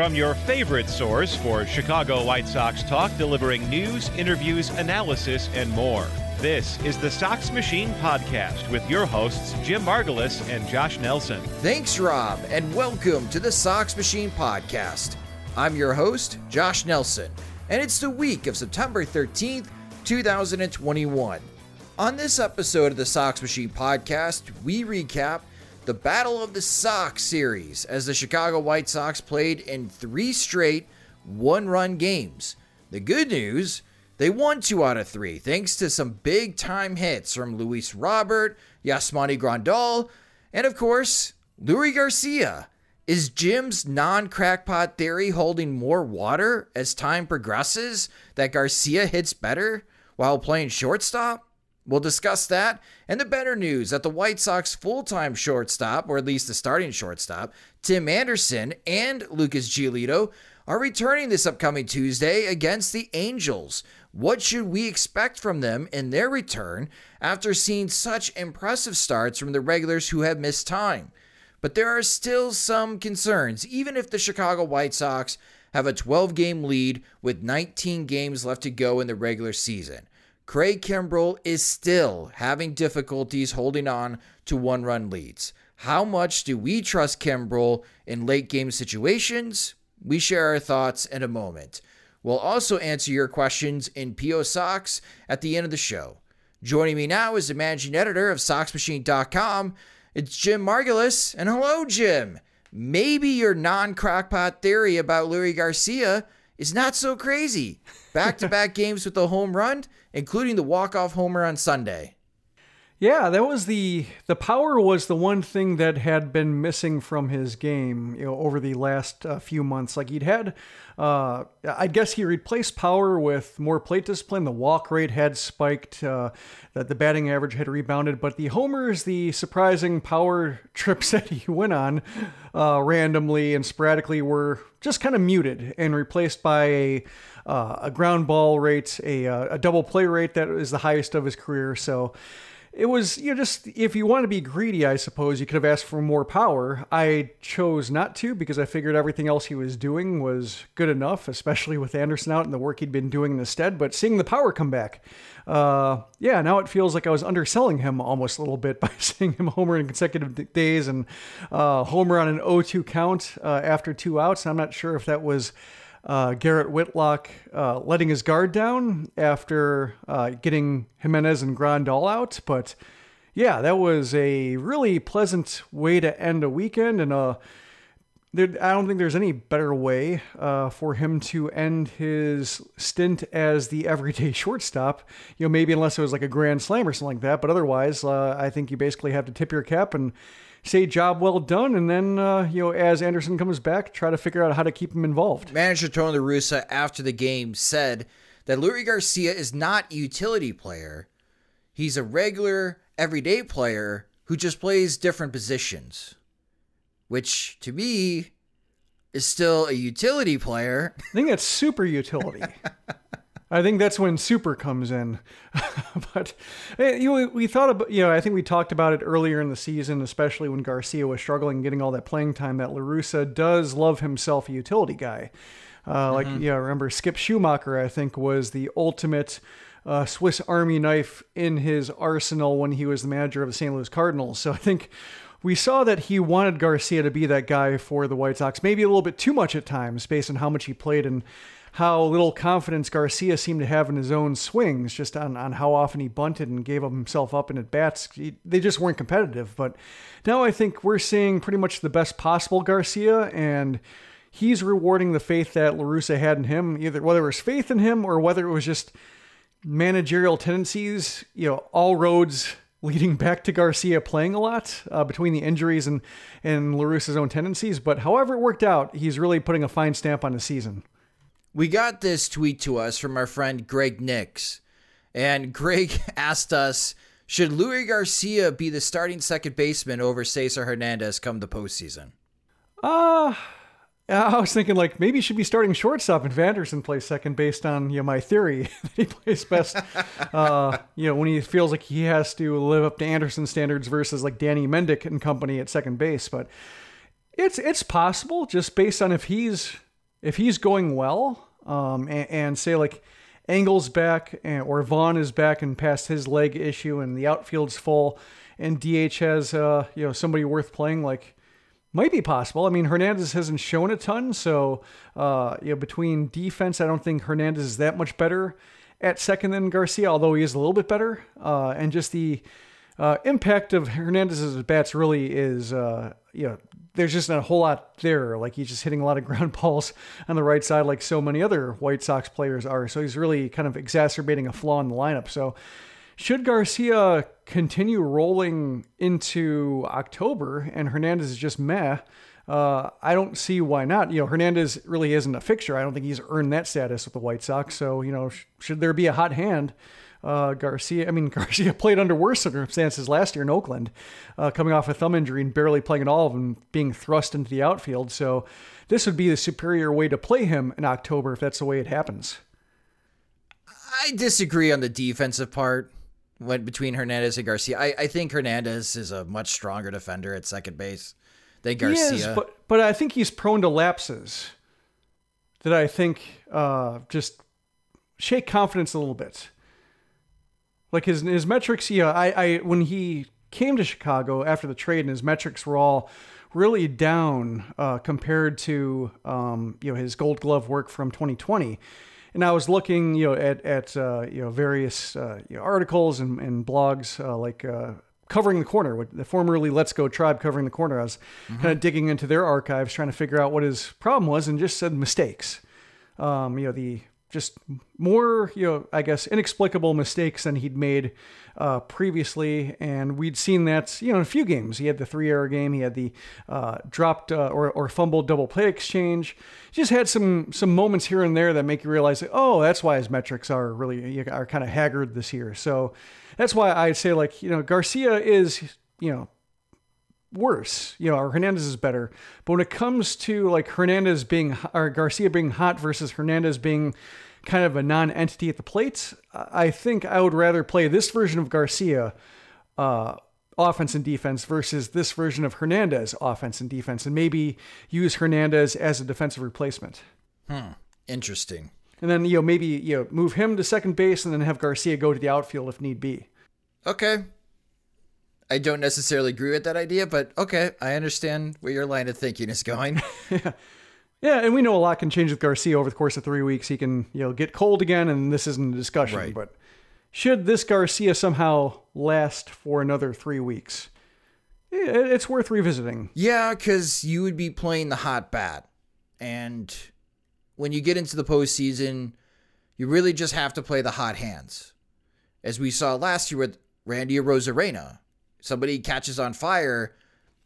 From your favorite source for Chicago White Sox talk, delivering news, interviews, analysis, and more. This is the Sox Machine Podcast with your hosts, Jim Margalus and Josh Nelson. Thanks, Rob, and welcome to the Sox Machine Podcast. I'm your host, Josh Nelson, and it's the week of September 13th, 2021. On this episode of the Sox Machine Podcast, we recap the Battle of the Sox series as the Chicago White Sox played in three straight one run games. The good news, they won two out of three thanks to some big time hits from Luis Robert, Yasmani Grandal, and of course, Leury Garcia. Is Jim's non crackpot theory holding more water as time progresses that Garcia hits better while playing shortstop? We'll discuss that and the better news that the White Sox full time shortstop, or at least the starting shortstop, Tim Anderson and Lucas Giolito, are returning this upcoming Tuesday against the Angels. What should we expect from them in their return after seeing such impressive starts from the regulars who have missed time? But there are still some concerns, even if the Chicago White Sox have a 12 game lead with 19 games left to go in the regular season. Craig Kimbrel is still having difficulties holding on to one run leads. How much do we trust Kimbrel in late game situations? We share our thoughts in a moment. We'll also answer your questions in PO Sox at the end of the show. Joining me now is the managing editor of SoxMachine.com. It's Jim Margalus. And hello, Jim. Maybe your non crackpot theory about Leury Garcia is not so crazy. Back to back games with the home run including the walk-off homer on Sunday. Yeah, that was the the power was the one thing that had been missing from his game, you know, over the last uh, few months. Like he'd had, uh, I guess he replaced power with more plate discipline. The walk rate had spiked, uh, that the batting average had rebounded, but the homers, the surprising power trips that he went on, uh, randomly and sporadically, were just kind of muted and replaced by a uh, a ground ball rate, a, uh, a double play rate that is the highest of his career. So it was, you know, just if you want to be greedy, I suppose you could have asked for more power. I chose not to because I figured everything else he was doing was good enough, especially with Anderson out and the work he'd been doing instead. But seeing the power come back, uh, yeah, now it feels like I was underselling him almost a little bit by seeing him homer in consecutive days and uh, homer on an 0-2 count uh, after two outs. I'm not sure if that was uh, Garrett Whitlock uh, letting his guard down after uh, getting Jimenez and Grandal out. But yeah, that was a really pleasant way to end a weekend. And uh, there, I don't think there's any better way uh, for him to end his stint as the everyday shortstop. You know, maybe unless it was like a grand slam or something like that. But otherwise, uh, I think you basically have to tip your cap and say job well done, and then uh, you know as Anderson comes back, try to figure out how to keep him involved. Manager Tony La Russa after the game said that Leury Garcia is not a utility player; he's a regular, everyday player who just plays different positions, which to me is still a utility player. I think that's super utility. I think that's when super comes in. but eh, you know, we thought about, you know, I think we talked about it earlier in the season, especially when Garcia was struggling getting all that playing time. That La Russa does love himself a utility guy. Uh, like, mm-hmm. yeah, remember Skip Schumaker, I think, was the ultimate uh, Swiss Army knife in his arsenal when he was the manager of the St. Louis Cardinals. So I think we saw that he wanted Garcia to be that guy for the White Sox, maybe a little bit too much at times based on how much he played and how little confidence Garcia seemed to have in his own swings, just on, on how often he bunted and gave himself up in at bats. He, they just weren't competitive. But now I think we're seeing pretty much the best possible Garcia, and he's rewarding the faith that La Russa had in him, either whether it was faith in him or whether it was just managerial tendencies. You know, all roads leading back to Garcia playing a lot uh, between the injuries and and La Russa's own tendencies. But however it worked out, he's really putting a fine stamp on the season. We got this tweet to us from our friend Greg Nix, and Greg asked us, should Leury Garcia be the starting second baseman over Cesar Hernandez come the postseason? Uh, I was thinking like maybe he should be starting shortstop and Vanderson plays second based on you know my theory that he plays best uh, you know when he feels like he has to live up to Anderson standards versus like Danny Mendick and company at second base but it's it's possible just based on if he's if he's going well, um, and, and, say like Engel's back and, or Vaughn is back and past his leg issue and the outfield's full and DH has uh, you know somebody worth playing like might be possible. I mean Hernandez hasn't shown a ton, so uh, you know between defense, I don't think Hernandez is that much better at second than Garcia, although he is a little bit better, uh, and just the uh, impact of Hernandez's bats really is, uh, you know, there's just not a whole lot there. Like he's just hitting a lot of ground balls on the right side, like so many other White Sox players are. So he's really kind of exacerbating a flaw in the lineup. So should Garcia continue rolling into October and Hernandez is just meh, uh, I don't see why not. You know, Hernandez really isn't a fixture. I don't think he's earned that status with the White Sox. So, you know, sh- should there be a hot hand, uh, Garcia, I mean, Garcia played under worse circumstances last year in Oakland, uh, coming off a thumb injury and barely playing at all and being thrust into the outfield. So this would be the superior way to play him in October if that's the way it happens. I disagree on the defensive part when between Hernandez and Garcia. I, I think Hernandez is a much stronger defender at second base than Garcia. Is, but but I think he's prone to lapses that I think uh, just shake confidence a little bit. Like his his metrics, yeah. I, I when he came to Chicago after the trade, and his metrics were all really down uh, compared to um, you know his Gold Glove work from 2020. And I was looking, you know, at at uh, you know various uh, you know, articles and, and blogs uh, like uh, covering the corner, with the formerly Let's Go Tribe covering the corner. I was mm-hmm. kind of digging into their archives, trying to figure out what his problem was, and just said mistakes. Um, you know, the just more, you know, I guess inexplicable mistakes than he'd made uh, previously, and we'd seen that, you know, in a few games. He had the three-error game, he had the uh, dropped uh, or, or fumbled double play exchange. He just had some some moments here and there that make you realize, that, oh, that's why his metrics are really are kind of haggard this year. So that's why I'd say, like, you know, Garcia is, you know, worse. You know, or Hernandez is better. But when it comes to like Hernandez being or Garcia being hot versus Hernandez being kind of a non-entity at the plate, I think I would rather play this version of Garcia uh, offense and defense versus this version of Hernandez offense and defense, and maybe use Hernandez as a defensive replacement. Hmm. Interesting. And then you know maybe you know move him to second base and then have Garcia go to the outfield if need be. Okay, I don't necessarily agree with that idea, but okay, I understand where your line of thinking is going. yeah. Yeah, and we know a lot can change with Garcia over the course of three weeks. He can, you know, get cold again, and this isn't a discussion. Right. But should this Garcia somehow last for another three weeks, eh, it's worth revisiting. Yeah, because you would be playing the hot bat, and when you get into the postseason, you really just have to play the hot hands, as we saw last year with Randy Arozarena somebody catches on fire,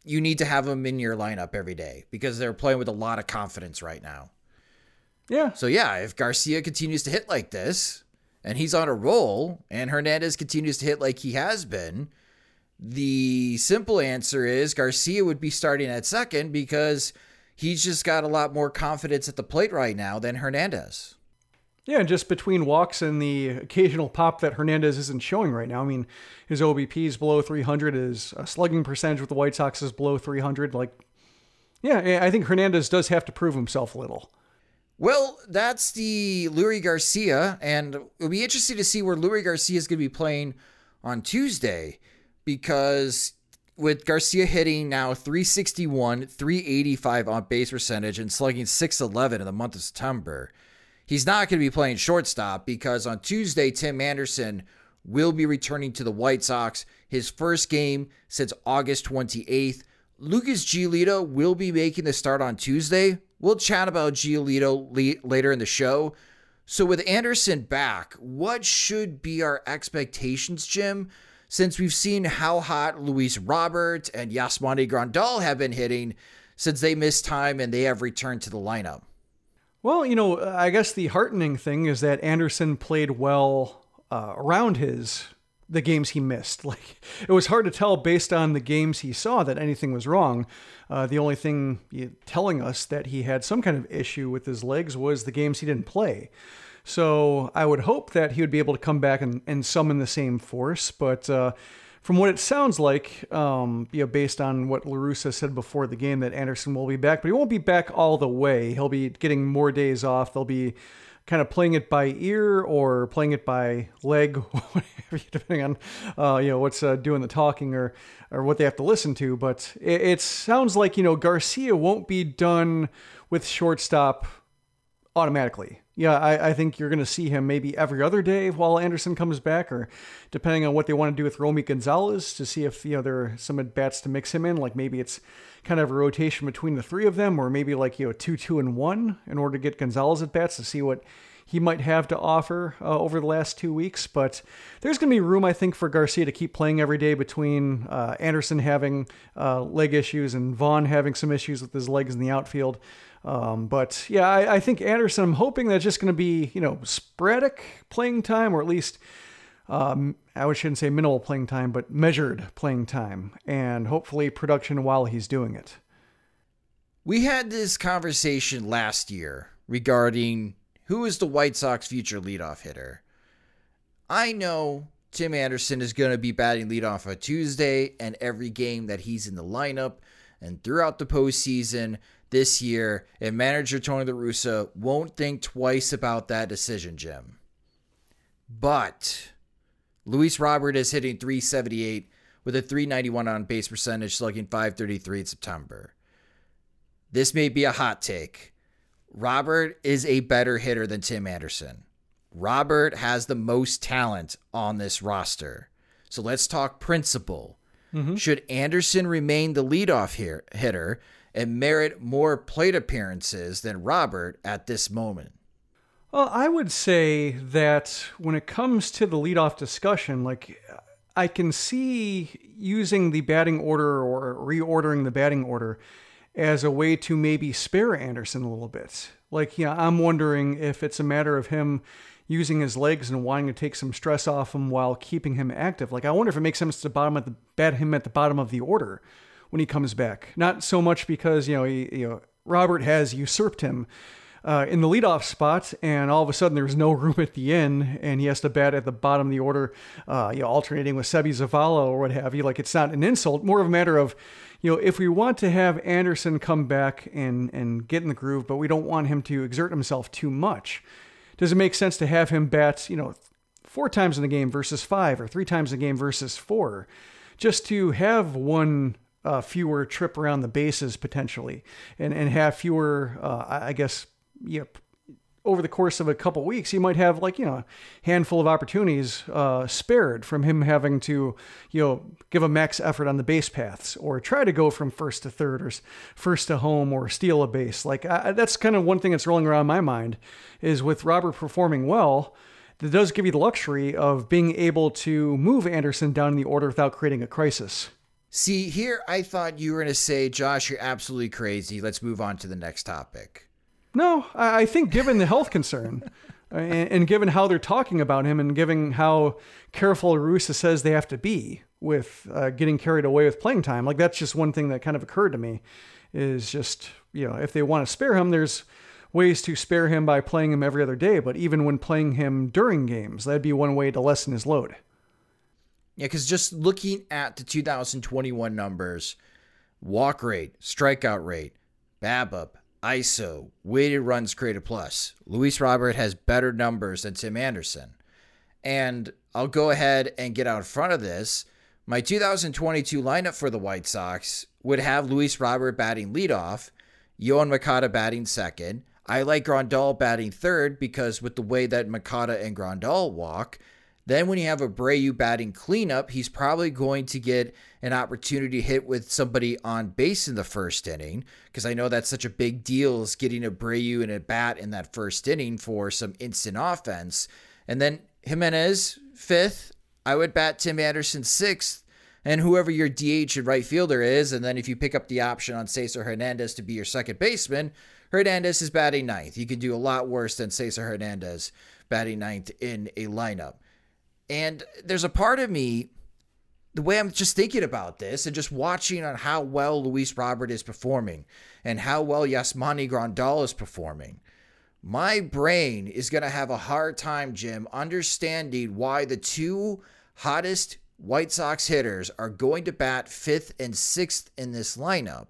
you need to have them in your lineup every day because they're playing with a lot of confidence right now. Yeah. So yeah, if Garcia continues to hit like this and he's on a roll and Hernandez continues to hit like he has been, the simple answer is Garcia would be starting at second because he's just got a lot more confidence at the plate right now than Hernandez. Yeah, and just between walks and the occasional pop that Hernandez isn't showing right now. I mean, his OBP is below 300, his slugging percentage with the White Sox is below 300. Like, yeah, I think Hernandez does have to prove himself a little. Well, that's the Leury Garcia, and it'll be interesting to see where Leury Garcia is going to be playing on Tuesday because with Garcia hitting now 361, 385 on base percentage, and slugging 611 in the month of September, he's not going to be playing shortstop because on Tuesday, Tim Anderson will be returning to the White Sox. His first game since August 28th. Lucas Giolito will be making the start on Tuesday. We'll chat about Giolito later in the show. So, with Anderson back, what should be our expectations, Jim? Since we've seen how hot Luis Robert and Yasmani Grandal have been hitting since they missed time and they have returned to the lineup. Well, you know, I guess the heartening thing is that Anderson played well uh, around his the games he missed. Like it was hard to tell based on the games he saw that anything was wrong. Uh, the only thing telling us that he had some kind of issue with his legs was the games he didn't play. So I would hope that he would be able to come back and, and summon the same force. But uh, from what it sounds like, um, you know, based on what La Russa said before the game, that Anderson will be back, but he won't be back all the way. He'll be getting more days off. They'll be kind of playing it by ear or playing it by leg, depending on uh, you know what's uh, doing the talking or or what they have to listen to. But it, it sounds like you know Garcia won't be done with shortstop automatically. Yeah, I, I think you're going to see him maybe every other day while Anderson comes back, or depending on what they want to do with Romy Gonzalez to see if you know there are some at bats to mix him in. Like maybe it's kind of a rotation between the three of them, or maybe like you know two, two, and one in order to get Gonzalez at bats to see what he might have to offer uh, over the last two weeks. But there's going to be room, I think, for Garcia to keep playing every day between uh, Anderson having uh, leg issues and Vaughn having some issues with his legs in the outfield. Um, but yeah, I, I, think Anderson, I'm hoping that's just going to be, you know, sporadic playing time, or at least um, I shouldn't say minimal playing time, but measured playing time, and hopefully production while he's doing it. We had this conversation last year regarding who is the White Sox future leadoff hitter. I know Tim Anderson is going to be batting leadoff on Tuesday and every game that he's in the lineup and throughout the postseason this year, and manager Tony La Russa won't think twice about that decision, Jim. But Luis Robert is hitting 378 with a 391 on base percentage, slugging 533 in September. This may be a hot take. Robert is a better hitter than Tim Anderson. Robert has the most talent on this roster. So let's talk principle. Mm-hmm. Should Anderson remain the leadoff here, hitter and merit more plate appearances than Robert at this moment? Well, I would say that when it comes to the leadoff discussion, like I can see using the batting order or reordering the batting order as a way to maybe spare Anderson a little bit. Like, yeah, I'm wondering if it's a matter of him using his legs and wanting to take some stress off him while keeping him active. Like, I wonder if it makes sense to bottom at the bat him at the bottom of the order when he comes back. Not so much because you know he, you know Robert has usurped him uh, in the leadoff spot, and all of a sudden there's no room at the end, and he has to bat at the bottom of the order, uh, you know, alternating with Seby Zavala or what have you. Like it's not an insult, more of a matter of, you know, if we want to have Anderson come back and and get in the groove, but we don't want him to exert himself too much, does it make sense to have him bat, you know, four times in the game versus five, or three times in the game versus four, just to have one uh, fewer trip around the bases potentially, and and have fewer, uh, I guess, know, over the course of a couple weeks, he might have like you know a handful of opportunities uh, spared from him having to you know give a max effort on the base paths or try to go from first to third or first to home or steal a base. Like I, that's kind of one thing that's rolling around my mind is with Robert performing well. That does give you the luxury of being able to move Anderson down in the order without creating a crisis. See, here I thought you were going to say, Josh, you're absolutely crazy. Let's move on to the next topic. No, I think given the health concern and, and, given how they're talking about him and given how careful Russa says they have to be with uh, getting carried away with playing time, like that's just one thing that kind of occurred to me is just, you know, if they want to spare him, there's ways to spare him by playing him every other day, but even when playing him during games, that'd be one way to lessen his load. Yeah, because just looking at the 2021 numbers, walk rate, strikeout rate, BABIP, ISO, weighted runs created plus, Luis Robert has better numbers than Tim Anderson. And I'll go ahead and get out in front of this. My 2022 lineup for the White Sox would have Luis Robert batting leadoff, Yoan Moncada batting second. I like Grandal batting third because with the way that Moncada and Grandal walk, then when you have Abreu batting cleanup, he's probably going to get an opportunity to hit with somebody on base in the first inning because I know that's such a big deal is getting Abreu in a bat in that first inning for some instant offense. And then Jimenez fifth, I would bat Tim Anderson sixth and whoever your DH and right fielder is. And then if you pick up the option on Cesar Hernandez to be your second baseman, Hernandez is batting ninth. You can do a lot worse than Cesar Hernandez batting ninth in a lineup. And there's a part of me, the way I'm just thinking about this and just watching on how well Luis Robert is performing and how well Yasmani Grandal is performing, my brain is going to have a hard time, Jim, understanding why the two hottest White Sox hitters are going to bat fifth and sixth in this lineup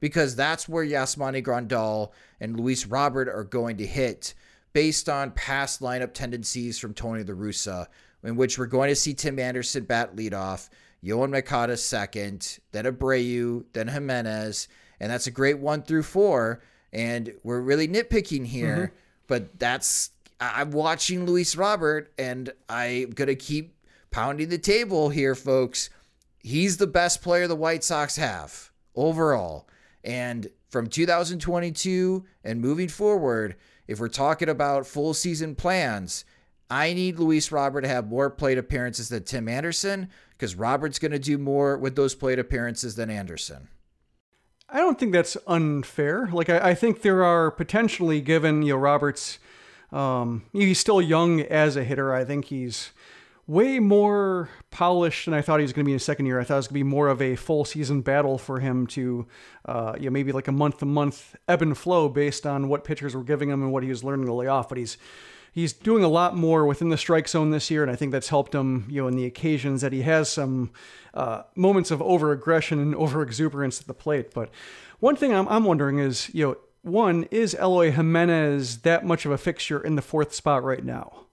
because that's where Yasmani Grandal and Luis Robert are going to hit based on past lineup tendencies from Tony La Russa in which we're going to see Tim Anderson bat leadoff, Yoan Moncada second, then Abreu, then Jimenez, and that's a great one through four. And we're really nitpicking here, mm-hmm. but that's I'm watching Luis Robert, and I'm gonna keep pounding the table here, folks. He's the best player the White Sox have overall. And from 2022 and moving forward, if we're talking about full season plans, I need Luis Robert to have more plate appearances than Tim Anderson because Robert's going to do more with those plate appearances than Anderson. I don't think that's unfair. Like I, I think there are potentially given you know Roberts. Um, he's still young as a hitter. I think he's way more polished than I thought he was going to be in his second year. I thought it was going to be more of a full season battle for him to, uh, you know, maybe like a month to month ebb and flow based on what pitchers were giving him and what he was learning to lay off. But he's he's doing a lot more within the strike zone this year, and I think that's helped him, you know, in the occasions that he has some uh, moments of over aggression and over exuberance at the plate. But one thing I'm, I'm wondering is, you know, one is Eloy Jimenez that much of a fixture in the fourth spot right now?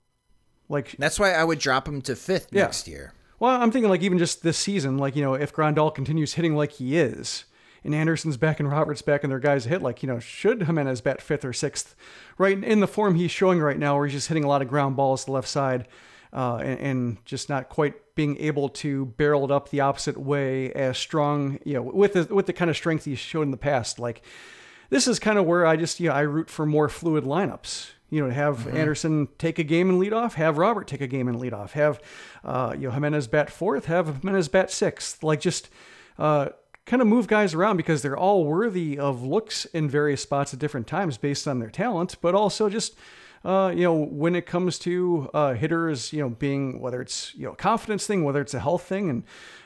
Like that's why I would drop him to fifth yeah. next year. Well, I'm thinking like even just this season, like you know, if Grandal continues hitting like he is, and Anderson's back and Roberts back and their guys hit, like, you know, should Jimenez bat fifth or sixth, right in the form he's showing right now, where he's just hitting a lot of ground balls to the left side uh, and, and, just not quite being able to barrel it up the opposite way as strong, you know, with the, with the kind of strength he's shown in the past. Like, this is kind of where I just, you know, I root for more fluid lineups. You know, to have mm-hmm. Anderson take a game and lead off, have Robert take a game and lead off, have, uh, you know, Jimenez bat fourth, have Jimenez bat sixth. Like, just, uh, kind of move guys around because they're all worthy of looks in various spots at different times based on their talent, but also just uh, you know, when it comes to uh, hitters, you know, being whether it's you know a confidence thing, whether it's a health thing, and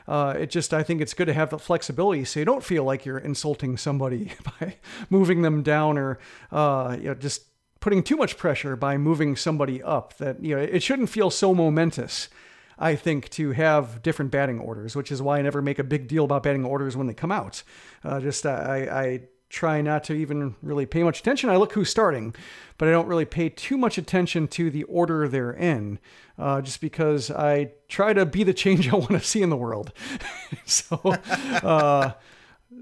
uh, it just I think it's good to have the flexibility so you don't feel like you're insulting somebody by moving them down or uh, you know just putting too much pressure by moving somebody up. That you know it shouldn't feel so momentous I think, to have different batting orders, which is why I never make a big deal about batting orders when they come out. Uh, just uh, I, I try not to even really pay much attention. I look who's starting, but I don't really pay too much attention to the order they're in, uh, just because I try to be the change I want to see in the world. so, uh,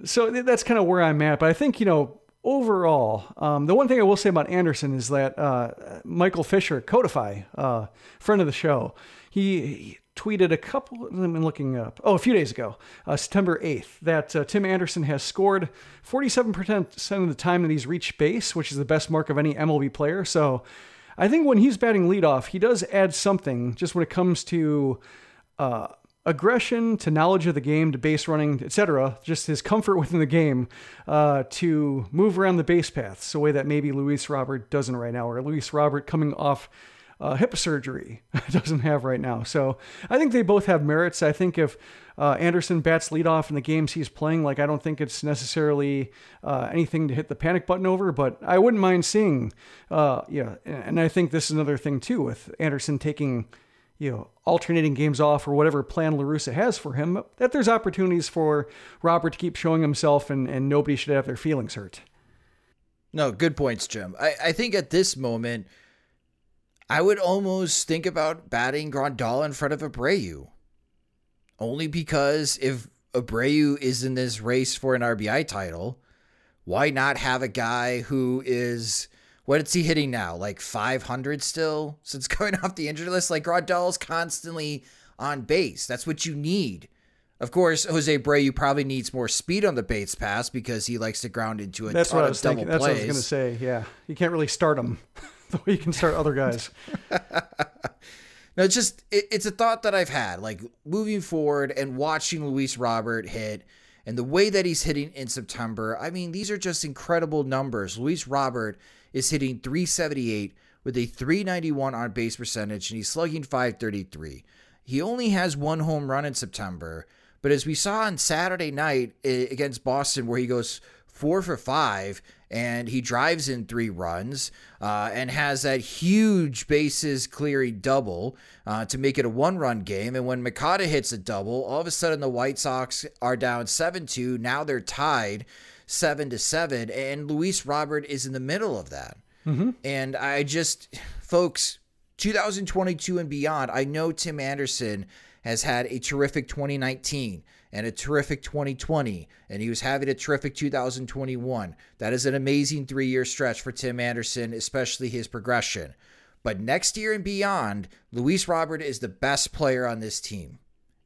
so that's kind of where I'm at. But I think you know. Overall, um, the one thing I will say about Anderson is that uh, Michael Fisher, Codify, uh, friend of the show, he tweeted a couple, I'm looking up, oh, a few days ago, uh, September 8th, that uh, Tim Anderson has scored 47% of the time that he's reached base, which is the best mark of any MLB player. So I think when he's batting leadoff, he does add something just when it comes to uh, aggression, to knowledge of the game, to base running, etc. Just his comfort within the game uh, to move around the base paths, a way that maybe Luis Robert doesn't right now, or Luis Robert coming off uh, hip surgery doesn't have right now. So I think they both have merits. I think if uh, Anderson bats leadoff in the games he's playing, like I don't think it's necessarily uh, anything to hit the panic button over, but I wouldn't mind seeing, uh, yeah. And I think this is another thing too with Anderson taking, you know, alternating games off or whatever plan La Russa has for him, that there's opportunities for Robert to keep showing himself and, and nobody should have their feelings hurt. No, good points, Jim. I, I think at this moment, I would almost think about batting Grandal in front of Abreu. Only because if Abreu is in this race for an RBI title, why not have a guy who is what is he hitting now? Like 500 still since going off the injured list? Like Grandal's constantly on base. That's what you need. Of course, Jose Abreu probably needs more speed on the base pass because he likes to ground into a That's ton what I was double thinking. That's plays. what I was going to say. Yeah, you can't really start him the way you can start other guys. No, it's just it, it's a thought that I've had. Like moving forward and watching Luis Robert hit and the way that he's hitting in September. I mean, these are just incredible numbers. Luis Robert is hitting 378 with a 391 on base percentage and he's slugging 533. He only has one home run in September, but as we saw on Saturday night eh, against Boston, where he goes four for five and he drives in three runs uh, and has that huge bases clearing double uh, to make it a one run game. And when Moncada hits a double, all of a sudden the White Sox are down 7 2. Now they're tied 7 to 7. And Luis Robert is in the middle of that. And I just, folks, 2022 and beyond, I know Tim Anderson has had a terrific 2019 and a terrific 2020, and he was having a terrific 2021. That is an amazing three year stretch for Tim Anderson, especially his progression. But next year and beyond, Luis Robert is the best player on this team.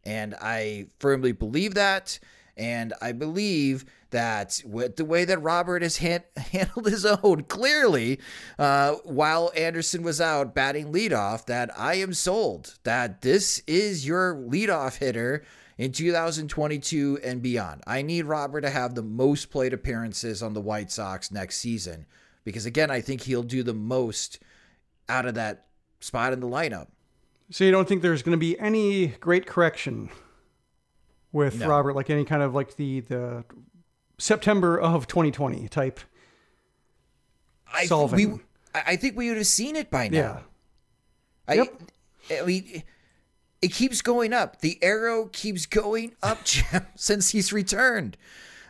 And I firmly believe that. And I believe that with the way that Robert has han- handled his own, clearly, uh, while Anderson was out batting leadoff, that I am sold that this is your leadoff hitter in 2022 and beyond. I need Robert to have the most plate appearances on the White Sox next season because, again, I think he'll do the most out of that spot in the lineup. So you don't think there's going to be any great correction with No. Robert, like any kind of like the the September of 2020 type I, solving? We, I think we would have seen it by now. yeah. I, Yep. I mean, it keeps going up. The arrow keeps going up, since he's returned.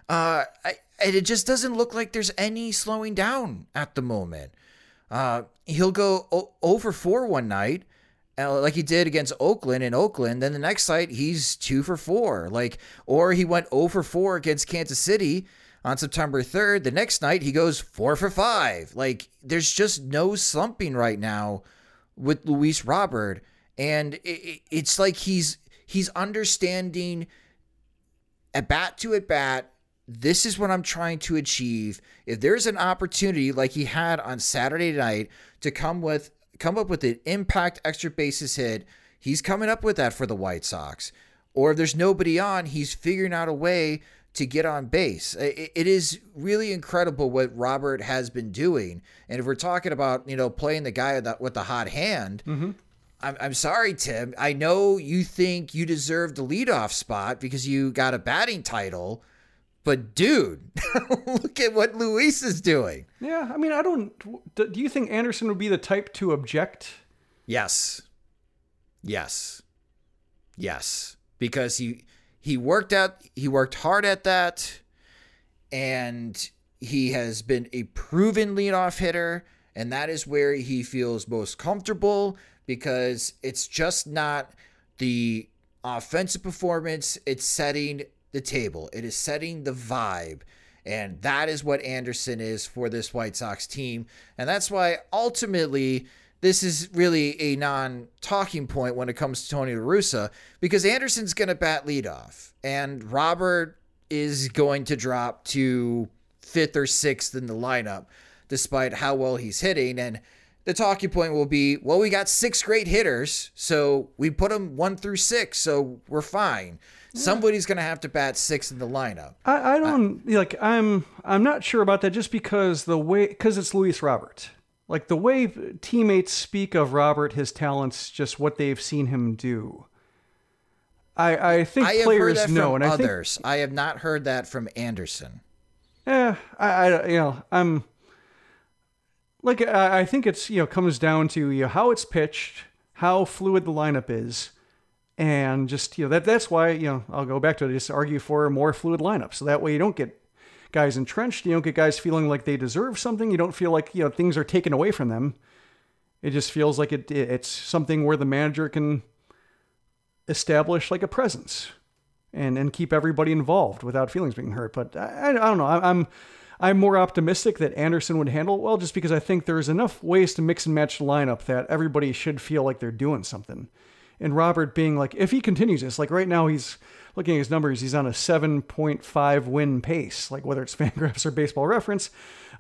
Uh, I, and it just doesn't look like there's any slowing down at the moment. Uh, he'll go o- over four one night, uh, like he did against Oakland in Oakland. Then the next night he's two for four, like or he went over four against Kansas City on September third. The next night he goes four for five. Like there's just no slumping right now with Luis Robert, and it, it- it's like he's he's understanding at bat to at bat. This is what I'm trying to achieve. If there's an opportunity like he had on Saturday night to come with come up with an impact extra bases hit, he's coming up with that for the White Sox. Or if there's nobody on, he's figuring out a way to get on base. I- It is really incredible what Robert has been doing. And if we're talking about, you know, playing the guy with the, with the hot hand, mm-hmm. I'm, I'm sorry, Tim. I know you think you deserve the leadoff spot because you got a batting title, but dude, look at what Luis is doing. Yeah, I mean, I don't. Do you think Anderson would be the type to object? Yes. Yes. Yes. Because he he worked out he worked hard at that and he has been a proven leadoff hitter and that is where he feels most comfortable because it's just not the offensive performance it's setting the table. It is setting the vibe. And that is what Anderson is for this White Sox team. And that's why ultimately this is really a non-talking point when it comes to Tony La Russa because Anderson's going to bat leadoff and Robert is going to drop to fifth or sixth in the lineup despite how well he's hitting. And the talking point will be well we got six great hitters so we put them one through six so we're fine somebody's going to have to bat six in the lineup I, I don't like. I'm I'm not sure about that. Just because the way because it's Luis Robert. Like the way teammates speak of Robert, his talents, just what they've seen him do. I, I think I players know, and others. I, think, I have not heard that from Anderson. Yeah, I, I you know, I'm like I, think it's you know comes down to you know, how it's pitched, how fluid the lineup is, and just you know that that's why you know I'll go back to it, just argue for more fluid lineup, so that way you don't get guys entrenched, you don't get guys feeling like they deserve something, you don't feel like you know things are taken away from them. It just feels like it it's something where the manager can establish like a presence and and keep everybody involved without feelings being hurt. But I, I don't know. I, I'm I'm more optimistic that Anderson would handle well, just because I think there's enough ways to mix and match the lineup that everybody should feel like they're doing something. And Robert being like, if he continues this, like right now he's looking at his numbers, he's on a 7.5 win pace, like whether it's Fangraphs or Baseball Reference.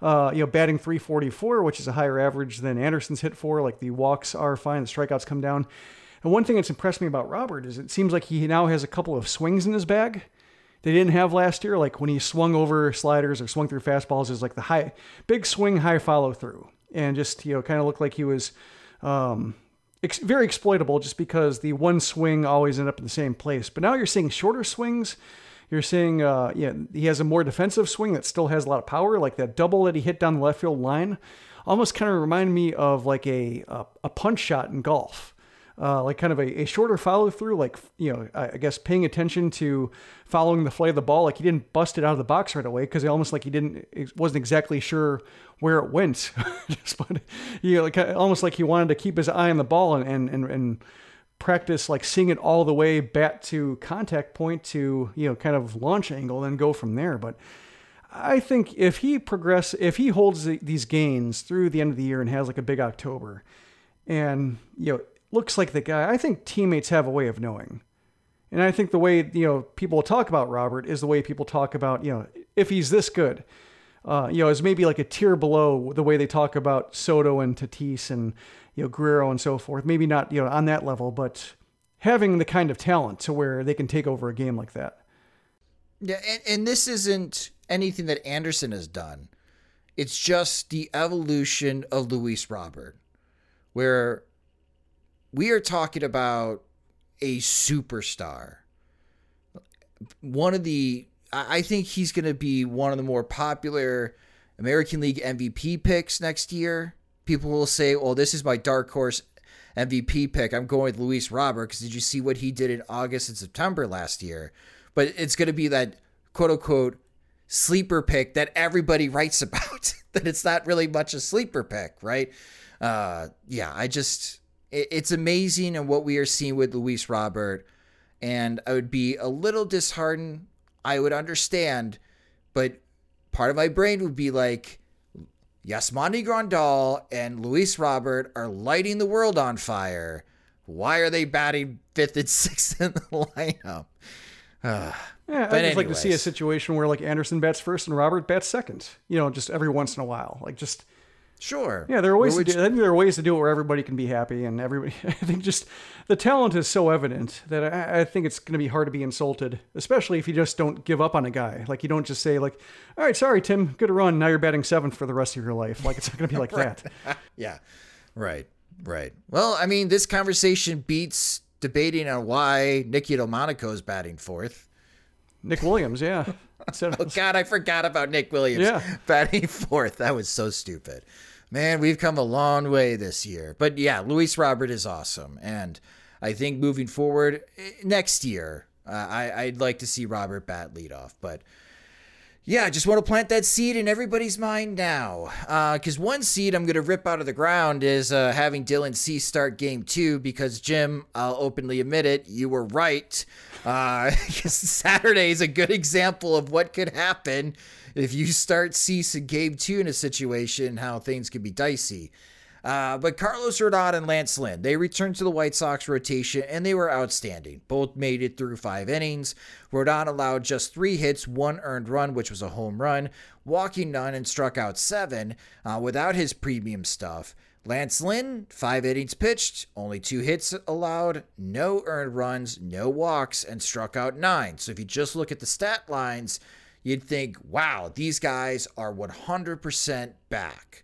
Uh, you know, batting 344, which is a higher average than Anderson's hit for. Like the walks are fine, the strikeouts come down. And one thing that's impressed me about Robert is it seems like he now has a couple of swings in his bag they didn't have last year. Like when he swung over sliders or swung through fastballs, is like the high, big swing, high follow through, and just you know kind of looked like he was um, ex- very exploitable just because the one swing always ended up in the same place. But now you're seeing shorter swings. You're seeing, uh, yeah, he has a more defensive swing that still has a lot of power, like that double that he hit down the left field line. Almost kind of reminded me of like a a, a punch shot in golf uh, like kind of a, a shorter follow through, like, you know, I, I, guess paying attention to following the flight of the ball. Like he didn't bust it out of the box right away because almost like he didn't, wasn't exactly sure where it went. Just, but, you know, like almost like he wanted to keep his eye on the ball and, and, and, and practice like seeing it all the way back to contact point to, you know, kind of launch angle and go from there. But, I think if he progress, if he holds these gains through the end of the year and has like a big October, and you know looks like the guy. I think teammates have a way of knowing. And I think the way, you know, people talk about Robert is the way people talk about, you know, if he's this good. Uh, you know, is maybe like a tier below the way they talk about Soto and Tatis and, you know, Guerrero and so forth. Maybe not, you know, on that level, but having the kind of talent to where they can take over a game like that. Yeah, and, and this isn't anything that Anderson has done. It's just the evolution of Luis Robert, where we are talking about a superstar. One of the, I think he's going to be one of the more popular American League MVP picks next year. People will say, well, this is my dark horse MVP pick. I'm going with Luis Robert because did you see what he did in August and September last year? But it's going to be that quote unquote sleeper pick that everybody writes about. that it's not really much a sleeper pick, right? Uh, yeah, I just it's amazing and what we are seeing with Luis Robert. And I would be a little disheartened. I would understand, but part of my brain would be like, Yasmani Grandal and Luis Robert are lighting the world on fire. Why are they batting fifth and sixth in the lineup? Uh, yeah, I'd just like to see a situation where like Anderson bats first and Robert bats second. You know, just every once in a while, like just Sure. Yeah, there are ways to do. I think there are ways to do it where everybody can be happy, and everybody. I think just the talent is so evident that I, I think it's going to be hard to be insulted, especially if you just don't give up on a guy. Like you don't just say like, "All right, sorry, Tim, good run. Now you're batting seventh for the rest of your life." Like it's not going to be like that. yeah, right, right. Well, I mean, this conversation beats debating on why Nicky Delmonico is batting fourth. Nick Williams, yeah. oh God, I forgot about Nick Williams yeah. batting fourth. That was so stupid man, we've come a long way this year. But yeah, Luis Robert is awesome. And I think moving forward eh, next year, uh, I, I'd like to see Robert bat lead off. But yeah, I just want to plant that seed in everybody's mind now. Because uh, one seed I'm going to rip out of the ground is uh, having Dylan Cease start game two. Because, Jim, I'll openly admit it, you were right. Uh, Saturday is a good example of what could happen if you start in game two in a situation, how things can be dicey. Uh, but Carlos Rodon and Lance Lynn, they returned to the White Sox rotation and they were outstanding. Both made it through five innings. Rodon allowed just three hits, one earned run, which was a home run, walking none, and struck out seven uh, without his premium stuff. Lance Lynn, five innings pitched, only two hits allowed, no earned runs, no walks, and struck out nine. So if you just look at the stat lines, you'd think, wow, these guys are 100% back.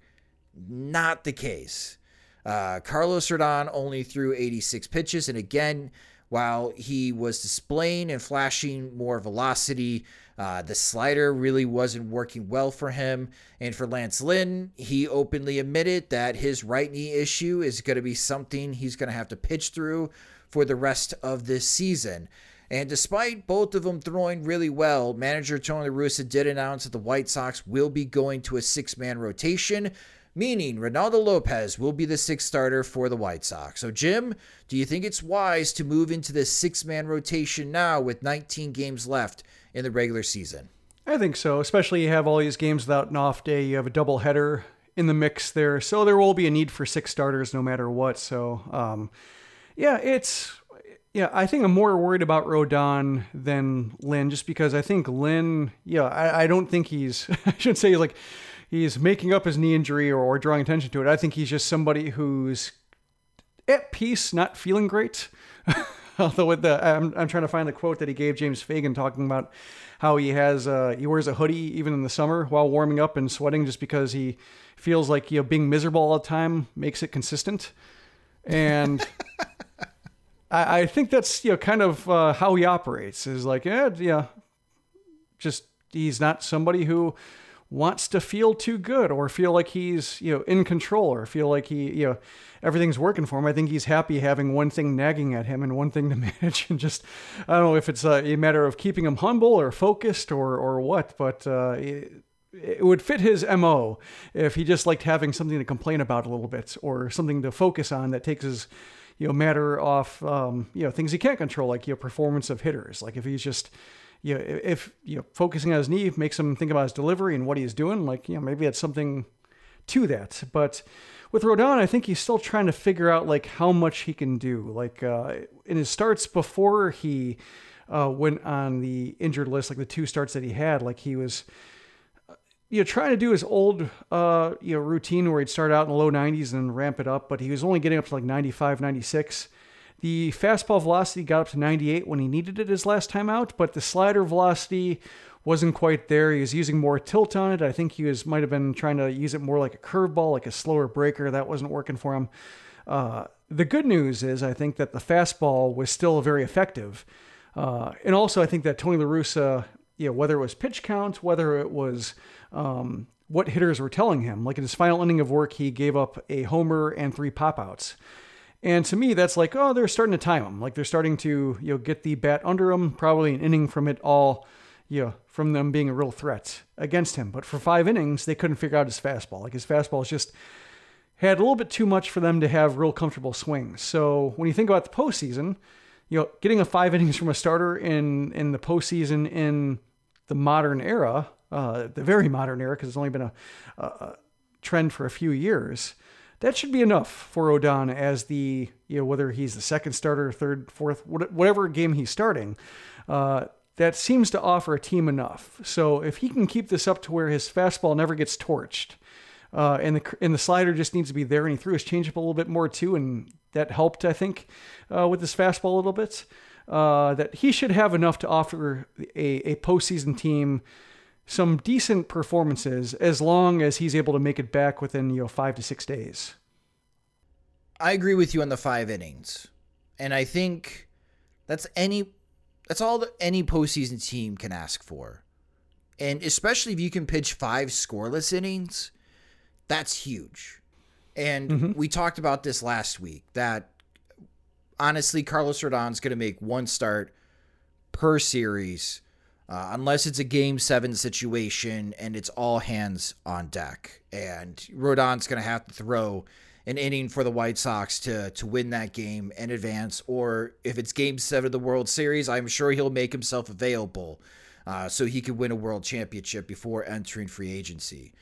Not the case. Uh, Carlos Rodon only threw 86 pitches, and again, while he was displaying and flashing more velocity, uh, the slider really wasn't working well for him. And for Lance Lynn, he openly admitted that his right knee issue is going to be something he's going to have to pitch through for the rest of this season. And despite both of them throwing really well, manager Tony La Russa did announce that the White Sox will be going to a six man rotation, meaning Reynaldo Lopez will be the sixth starter for the White Sox. So, Jim, do you think it's wise to move into this six man rotation now with 19 games left in the regular season? I think so, especially you have all these games without an off day. You have a double header in the mix there. So, there will be a need for six starters no matter what. So, um, yeah, it's yeah, I think I'm more worried about Rodon than Lynn, just because I think Lynn, yeah, I, I don't think he's, I should say like he's making up his knee injury or, or drawing attention to it. I think he's just somebody who's at peace, not feeling great. Although with the, I'm, I'm trying to find the quote that he gave James Fegan talking about how he has, uh, he wears a hoodie even in the summer while warming up and sweating just because he feels like, you know, being miserable all the time makes it consistent. And I, I think that's you know kind of uh, how he operates. Is like yeah yeah, just he's not somebody who wants to feel too good or feel like he's you know in control or feel like he you know everything's working for him. I think he's happy having one thing nagging at him and one thing to manage and just I don't know if it's a, a matter of keeping him humble or focused or or what, but uh, it, it would fit his mo if he just liked having something to complain about a little bit or something to focus on that takes his you know matter off um, you know things he can't control like you know performance of hitters like if he's just you know if you know focusing on his knee makes him think about his delivery and what he's doing like you know maybe it's something to that but with Rodon I think he's still trying to figure out like how much he can do like uh, in his starts before he uh, went on the injured list like the two starts that he had like he was you know, trying to do his old, uh, you know, routine where he'd start out in the low 90s and ramp it up, but he was only getting up to like 95, 96. The fastball velocity got up to 98 when he needed it his last time out, but the slider velocity wasn't quite there. He was using more tilt on it. I think he was might have been trying to use it more like a curveball, like a slower breaker. That wasn't working for him. Uh, the good news is I think that the fastball was still very effective. Uh, and also, I think that Tony La Russa, you know, whether it was pitch count, whether it was um, what hitters were telling him. Like in his final inning of work, he gave up a homer and three popouts. outs. And to me, that's like, oh, they're starting to time him. Like they're starting to, you know, get the bat under him, probably an inning from it all, you know, from them being a real threat against him. But for five innings, they couldn't figure out his fastball. Like his fastball is just had a little bit too much for them to have real comfortable swings. So when you think about the postseason, you know, getting a five innings from a starter in in the postseason in the modern era uh, the very modern era, because it's only been a, a, trend for a few years. That should be enough for Rodon as the you know whether he's the second starter, third, fourth, whatever game he's starting. Uh, that seems to offer a team enough. So if he can keep this up to where his fastball never gets torched, uh, and the and the slider just needs to be there, and he threw his changeup a little bit more too, and that helped I think uh, with his fastball a little bit. Uh, that he should have enough to offer a, a postseason team some decent performances as long as he's able to make it back within you know five to six days. I agree with you on the five innings, and I think that's any that's all that any postseason team can ask for, and especially if you can pitch five scoreless innings, that's huge. And mm-hmm. we talked about this last week that honestly, Carlos Rodon's going to make one start per series uh, unless it's a game seven situation and it's all hands on deck. And Rodon's going to have to throw an inning for the White Sox to to win that game and advance. Or if it's game seven of the World Series, I'm sure he'll make himself available uh, so he could win a world championship before entering free agency.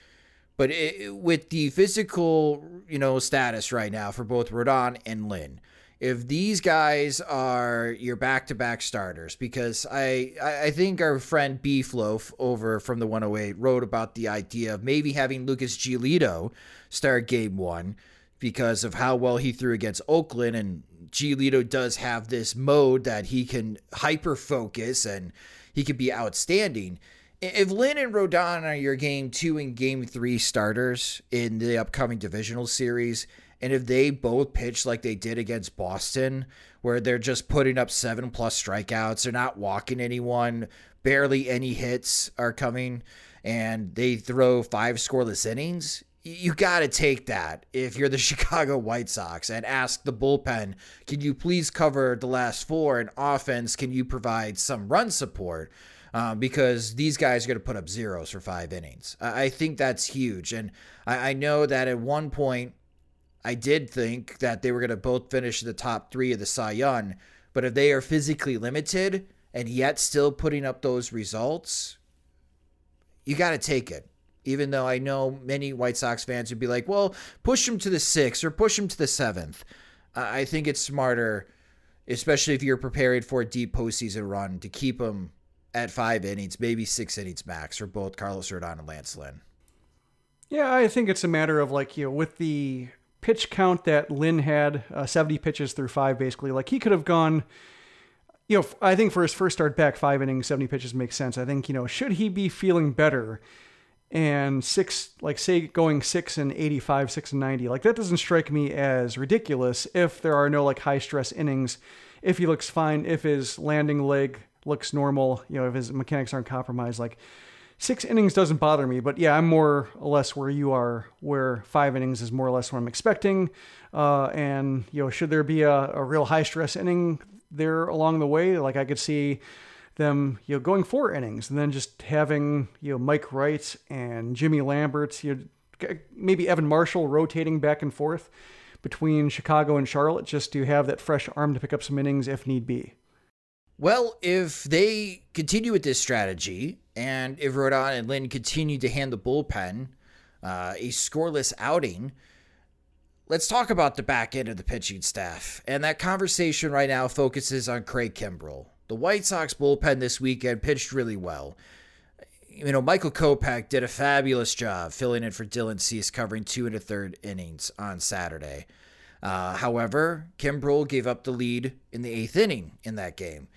But it, with the physical, you know, status right now for both Rodon and Lynn, if these guys are your back-to-back starters because I I think our friend Beefloaf over from the 108 wrote about the idea of maybe having Lucas Giolito start game 1 because of how well he threw against Oakland and Giolito does have this mode that he can hyper focus and he can be outstanding. If Lynn and Rodon are your game two and game three starters in the upcoming divisional series, and if they both pitch like they did against Boston, where they're just putting up seven plus strikeouts, they're not walking anyone, barely any hits are coming, and they throw five scoreless innings, you got to take that if you're the Chicago White Sox and ask the bullpen, can you please cover the last four? And offense, can you provide some run support? Um, because these guys are going to put up zeros for five innings. I, think that's huge. And I, I, know that at one point, I did think that they were going to both finish the top three of the Cy Young. But if they are physically limited and yet still putting up those results, you got to take it even though I know many White Sox fans would be like, well, push them to the sixth or push them to the seventh. I think it's smarter, especially if you're prepared for a deep postseason run, to keep them at five innings, maybe six innings max for both Carlos Rodon and Lance Lynn. Yeah, I think it's a matter of like, you know, with the pitch count that Lynn had, uh, 70 pitches through five, basically, like he could have gone you know, I think for his first start back, five innings, 70 pitches makes sense. I think, you know, should he be feeling better and six, like say going six and 85, six and 90, like that doesn't strike me as ridiculous if there are no like high stress innings, if he looks fine, if his landing leg looks normal, you know, if his mechanics aren't compromised, like six innings doesn't bother me. But yeah, I'm more or less where you are, where five innings is more or less what I'm expecting. Uh, and, you know, should there be a, a real high stress inning there along the way, like I could see them, you know, going four innings and then just having, you know, Mike Wright and Jimmy Lambert, you know, maybe Evan Marshall rotating back and forth between Chicago and Charlotte just to have that fresh arm to pick up some innings if need be. Well, if they continue with this strategy and if Rodon and Lynn continue to hand the bullpen uh, a scoreless outing, let's talk about the back end of the pitching staff. And that conversation right now focuses on Craig Kimbrel. The White Sox bullpen this weekend pitched really well. You know, Michael Kopech did a fabulous job filling in for Dylan Cease, covering two and a third innings on Saturday. Uh, however, Kimbrel gave up the lead in the eighth inning in that game.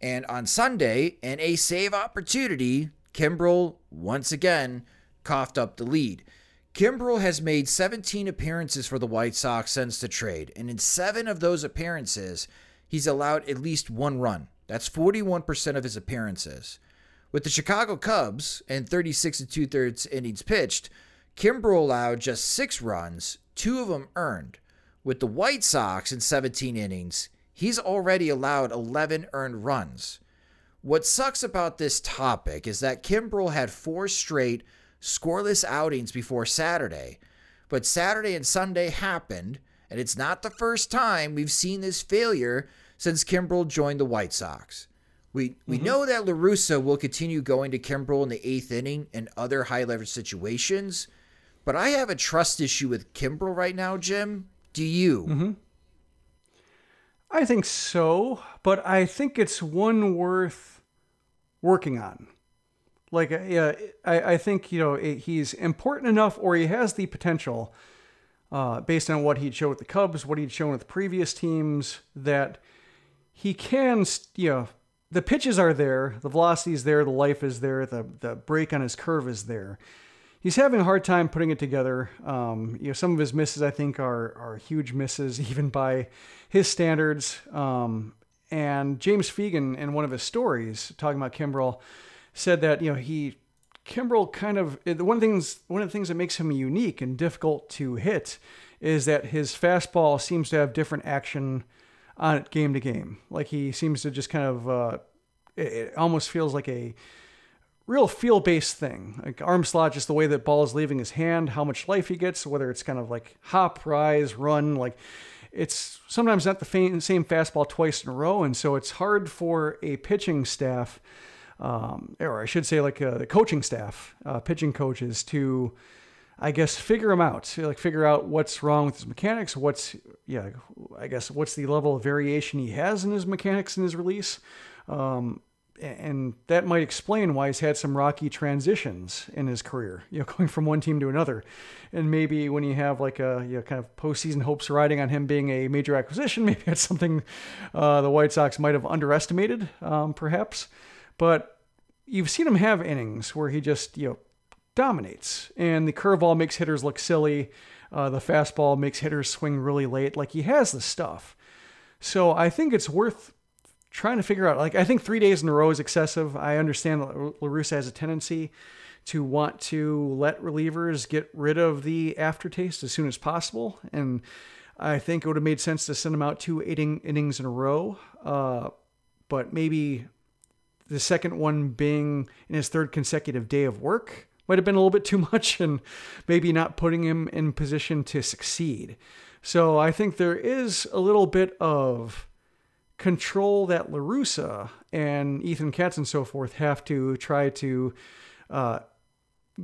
And on Sunday, in a save opportunity, Kimbrel once again coughed up the lead. Kimbrel has made 17 appearances for the White Sox since the trade, and in seven of those appearances, he's allowed at least one run. That's 41% of his appearances. With the Chicago Cubs and 36 and two thirds innings pitched, Kimbrel allowed just six runs, two of them earned. With the White Sox in 17 innings, he's already allowed 11 earned runs. What sucks about this topic is that Kimbrel had four straight scoreless outings before Saturday, but Saturday and Sunday happened, and it's not the first time we've seen this failure since Kimbrel joined the White Sox. We we mm-hmm. know that La Russa will continue going to Kimbrel in the eighth inning and other high leverage situations, but I have a trust issue with Kimbrel right now, Jim. Do you? Mm-hmm. I think so, but I think it's one worth working on. Like, uh, I, I think you know he's important enough, or he has the potential, uh, based on what he'd showed with the Cubs, what he'd shown with previous teams, that he can, you know, the pitches are there, the velocity is there, the life is there, the the break on his curve is there. He's having a hard time putting it together. Um, you know, some of his misses I think are are huge misses, even by his standards. Um, and James Fegan, in one of his stories talking about Kimbrel, said that you know he Kimbrel kind of one of the things one of the things that makes him unique and difficult to hit is that his fastball seems to have different action on it game to game. Like he seems to just kind of, uh, it, it, almost feels like a real feel based thing. Like arm slot, just the way that ball is leaving his hand, how much life he gets, whether it's kind of like hop, rise, run, like it's sometimes not the same fastball twice in a row. And so it's hard for a pitching staff, um, or I should say like uh, the coaching staff, uh, pitching coaches to, I guess figure him out, like figure out what's wrong with his mechanics, what's yeah, I guess what's the level of variation he has in his mechanics in his release, um, and that might explain why he's had some rocky transitions in his career, you know, going from one team to another, and maybe when you have like a you know, kind of postseason hopes riding on him being a major acquisition, maybe that's something uh, the White Sox might have underestimated, um, perhaps, but you've seen him have innings where he just you know dominates, and the curveball makes hitters look silly. Uh, the fastball makes hitters swing really late. Like he has the stuff. So I think it's worth trying to figure out. Like I think three days in a row is excessive. I understand that La has a tendency to want to let relievers get rid of the aftertaste as soon as possible, and I think it would have made sense to send him out two eight innings in a row. Uh, but maybe the second one being in his third consecutive day of work might have been a little bit too much and maybe not putting him in position to succeed. So I think there is a little bit of control that La Russa and Ethan Katz and so forth have to try to uh,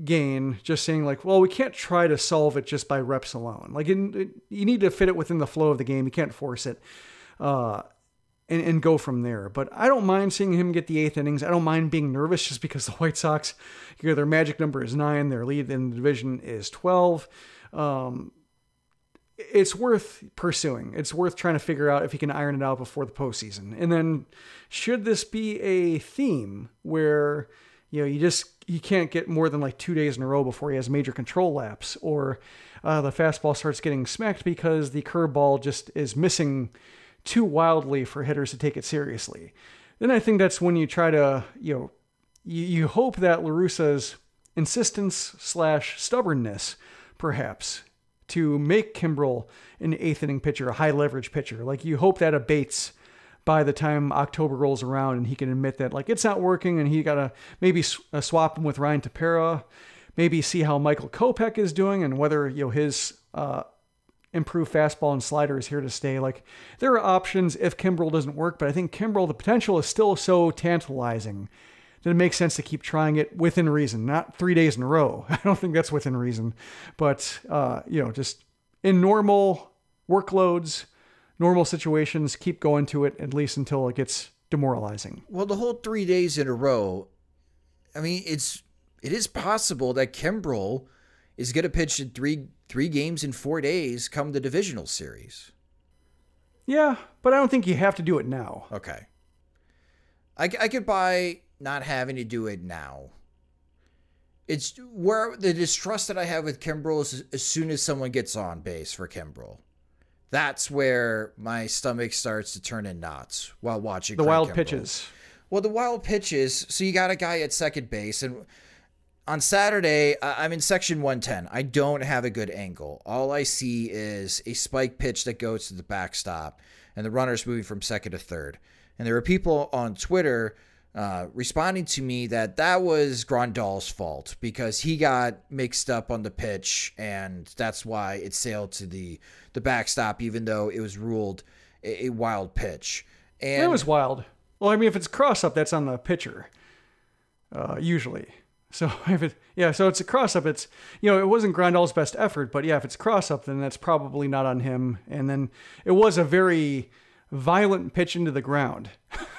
gain. Just saying, like, well, we can't try to solve it just by reps alone. Like, it, you need to fit it within the flow of the game. You can't force it. Uh, and, and go from there. But I don't mind seeing him get the eighth innings. I don't mind being nervous just because the White Sox, you know, their magic number is nine, their lead in the division is 12. Um, it's worth pursuing. It's worth trying to figure out if he can iron it out before the postseason. And then, should this be a theme where you know you just you can't get more than like two days in a row before he has major control laps, or uh, the fastball starts getting smacked because the curveball just is missing too wildly for hitters to take it seriously. Then I think that's when you try to, you know, you, you hope that La Russa's insistence slash stubbornness, perhaps, to make Kimbrel an eighth inning pitcher, a high leverage pitcher. Like you hope that abates by the time October rolls around and he can admit that like it's not working and he got to maybe uh, swap him with Ryan Tepera, maybe see how Michael Kopech is doing and whether you know his uh, improved fastball and slider is here to stay. Like there are options if Kimbrel doesn't work, but I think Kimbrel, the potential is still so tantalizing that it makes sense to keep trying it within reason, not three days in a row. I don't think that's within reason, but uh, you know, just in normal workloads, normal situations, keep going to it at least until it gets demoralizing. Well, the whole three days in a row, I mean, it's it is possible that Kimbrel is going to pitch in three three games in four days come the divisional series. Yeah, but I don't think you have to do it now. Okay. I, I could buy not having to do it now. It's where the distrust that I have with Kimbrel is as soon as someone gets on base for Kimbrel. That's where my stomach starts to turn in knots while watching the wild Kimbrel. pitches. Well, the wild pitches. So you got a guy at second base, and on Saturday, I'm in section 110. I don't have a good angle. All I see is a spike pitch that goes to the backstop, and the runner's moving from second to third. And there were people on Twitter uh, responding to me that that was Grandal's fault because he got mixed up on the pitch, and that's why it sailed to the the backstop, even though it was ruled a, a wild pitch. And it was wild. Well, I mean, if it's cross up, that's on the pitcher, uh, usually. So if it, yeah, so it's a cross up. It's you know it wasn't Grandal's best effort, but yeah, if it's cross up, then that's probably not on him. And then it was a very violent pitch into the ground.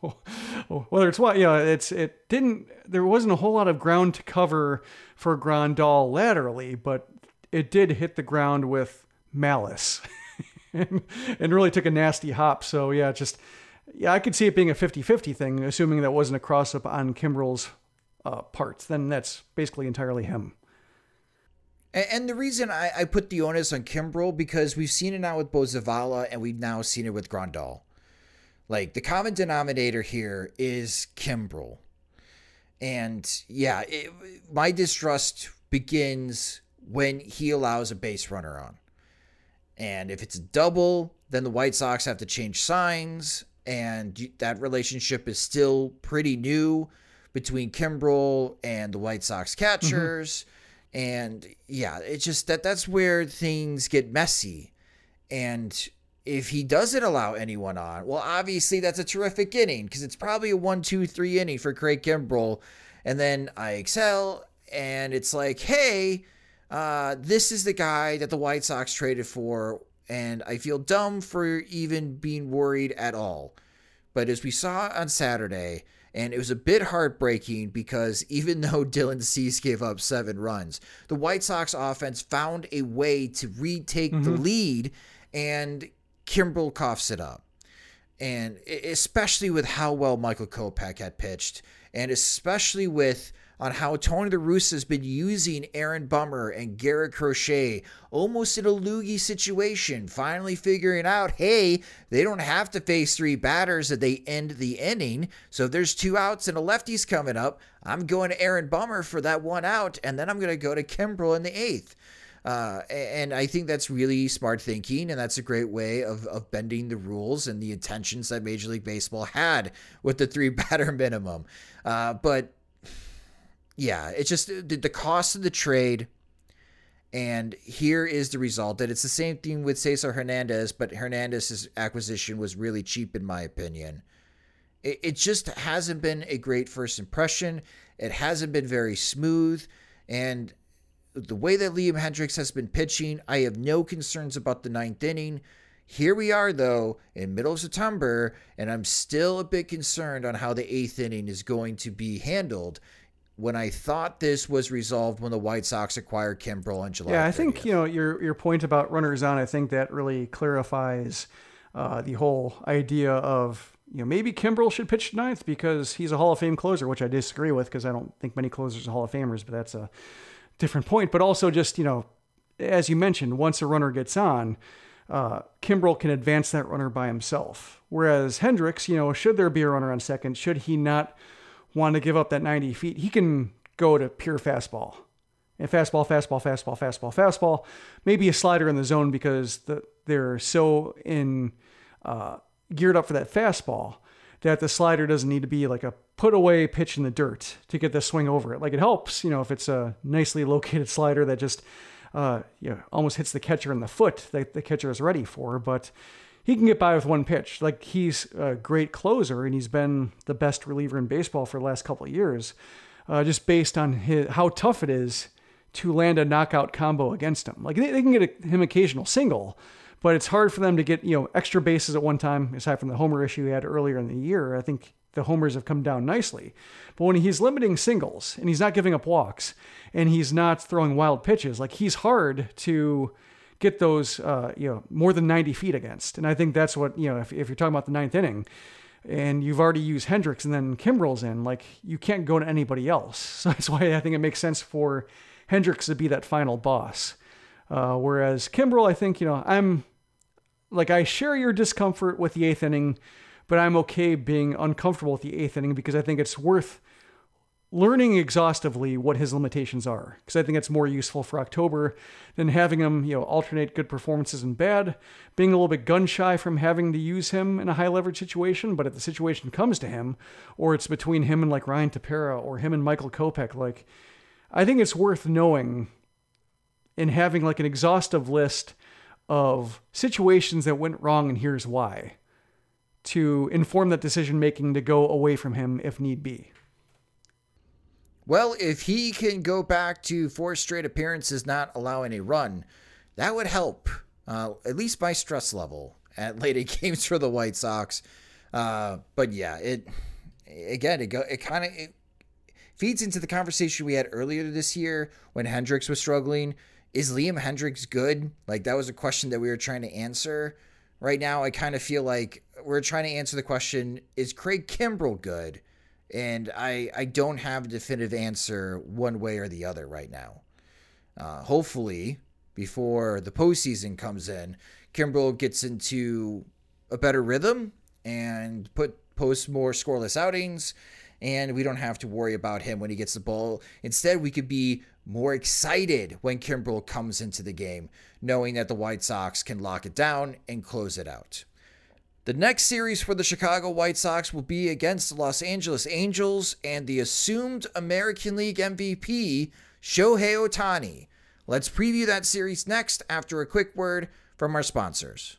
whether it's what, yeah, it's it didn't. There wasn't a whole lot of ground to cover for Grandal laterally, but it did hit the ground with malice, and, and really took a nasty hop. So yeah, just yeah, I could see it being a 50-50 thing, assuming that wasn't a cross up on Kimbrel's uh, parts, then that's basically entirely him. And the reason I, I put the onus on Kimbrel because we've seen it now with Bo Zavala and we've now seen it with Grandal. Like the common denominator here is Kimbrel. And yeah, it, my distrust begins when he allows a base runner on. And if it's a double, then the White Sox have to change signs. And that relationship is still pretty new between Kimbrel and the White Sox catchers. Mm-hmm. And yeah, it's just that that's where things get messy. And if he doesn't allow anyone on, well, obviously that's a terrific inning because it's probably a one, two, three inning for Craig Kimbrel. And then I excel, and it's like, hey, uh, this is the guy that the White Sox traded for, and I feel dumb for even being worried at all. But as we saw on Saturday, and it was a bit heartbreaking because even though Dylan Cease gave up seven runs, the White Sox offense found a way to retake mm-hmm. the lead, and Kimbrel coughs it up. and especially with how well Michael Kopech had pitched, and especially with on how Tony La Russa has been using Aaron Bummer and Garrett Crochet almost in a loogie situation, finally figuring out, hey, they don't have to face three batters at they end the inning. So if there's two outs and a lefty's coming up, I'm going to Aaron Bummer for that one out, and then I'm going to go to Kimbrel in the eighth. Uh, and I think that's really smart thinking, and that's a great way of, of bending the rules and the intentions that Major League Baseball had with the three batter minimum. Uh, but yeah, it's just the, the cost of the trade. And here is the result that it's the same thing with Cesar Hernandez, but Hernandez's acquisition was really cheap, in my opinion. It, it just hasn't been a great first impression. It hasn't been very smooth. And the way that Liam Hendriks has been pitching, I have no concerns about the ninth inning. Here we are, though, in middle of September, and I'm still a bit concerned on how the eighth inning is going to be handled when I thought this was resolved when the White Sox acquired Kimbrel on July. Yeah, I think you know your your point about runners on. I think that really clarifies uh, the whole idea of you know maybe Kimbrel should pitch ninth because he's a Hall of Fame closer, which I disagree with because I don't think many closers are Hall of Famers, but that's a different point. But also just you know, as you mentioned, once a runner gets on. Uh, Kimbrel can advance that runner by himself. Whereas Hendriks, you know, should there be a runner on second, should he not want to give up that 90 feet, he can go to pure fastball. And fastball, fastball, fastball, fastball, fastball. Maybe a slider in the zone because the, they're so in uh, geared up for that fastball that the slider doesn't need to be like a put away pitch in the dirt to get the swing over it. Like it helps, you know, if it's a nicely located slider that just uh, you know, almost hits the catcher in the foot that the catcher is ready for. But he can get by with one pitch. Like he's a great closer, and he's been the best reliever in baseball for the last couple of years, uh, just based on his, how tough it is to land a knockout combo against him. Like they, they can get a, him occasional single, but it's hard for them to get you know extra bases at one time. Aside from the homer issue he had earlier in the year, I think the homers have come down nicely. But when he's limiting singles and he's not giving up walks and he's not throwing wild pitches, like he's hard to get those, uh, you know, more than 90 feet against. And I think that's what, you know, if, if you're talking about the ninth inning and you've already used Hendriks and then Kimbrel's in, like you can't go to anybody else. So that's why I think it makes sense for Hendriks to be that final boss. Uh, whereas Kimbrel, I think, you know, I'm like, I share your discomfort with the eighth inning, but I'm okay being uncomfortable with the eighth inning because I think it's worth learning exhaustively what his limitations are. Because I think it's more useful for October than having him, you know, alternate good performances and bad, being a little bit gun shy from having to use him in a high leverage situation, but if the situation comes to him or it's between him and like Ryan Tepera or him and Michael Kopech, like I think it's worth knowing and having like an exhaustive list of situations that went wrong and here's why to inform that decision making to go away from him if need be. Well, if he can go back to four straight appearances not allowing a run, that would help, uh, at least my stress level at late games for the White Sox. Uh, but yeah, it again, it go, it kind of feeds into the conversation we had earlier this year when Hendriks was struggling. Is Liam Hendriks good? Like that was a question that we were trying to answer. Right now, I kind of feel like we're trying to answer the question: Is Craig Kimbrel good? and I I don't have a definitive answer one way or the other right now. Uh, hopefully, before the postseason comes in, Kimbrel gets into a better rhythm and put post more scoreless outings, and we don't have to worry about him when he gets the ball. Instead, we could be more excited when Kimbrel comes into the game, knowing that the White Sox can lock it down and close it out. The next series for the Chicago White Sox will be against the Los Angeles Angels and the assumed American League MVP, Shohei Ohtani. Let's preview that series next after a quick word from our sponsors.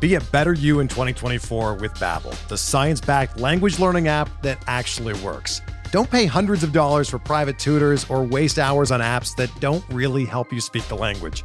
Be a better you in 2024 with Babbel, the science-backed language learning app that actually works. Don't pay hundreds of dollars for private tutors or waste hours on apps that don't really help you speak the language.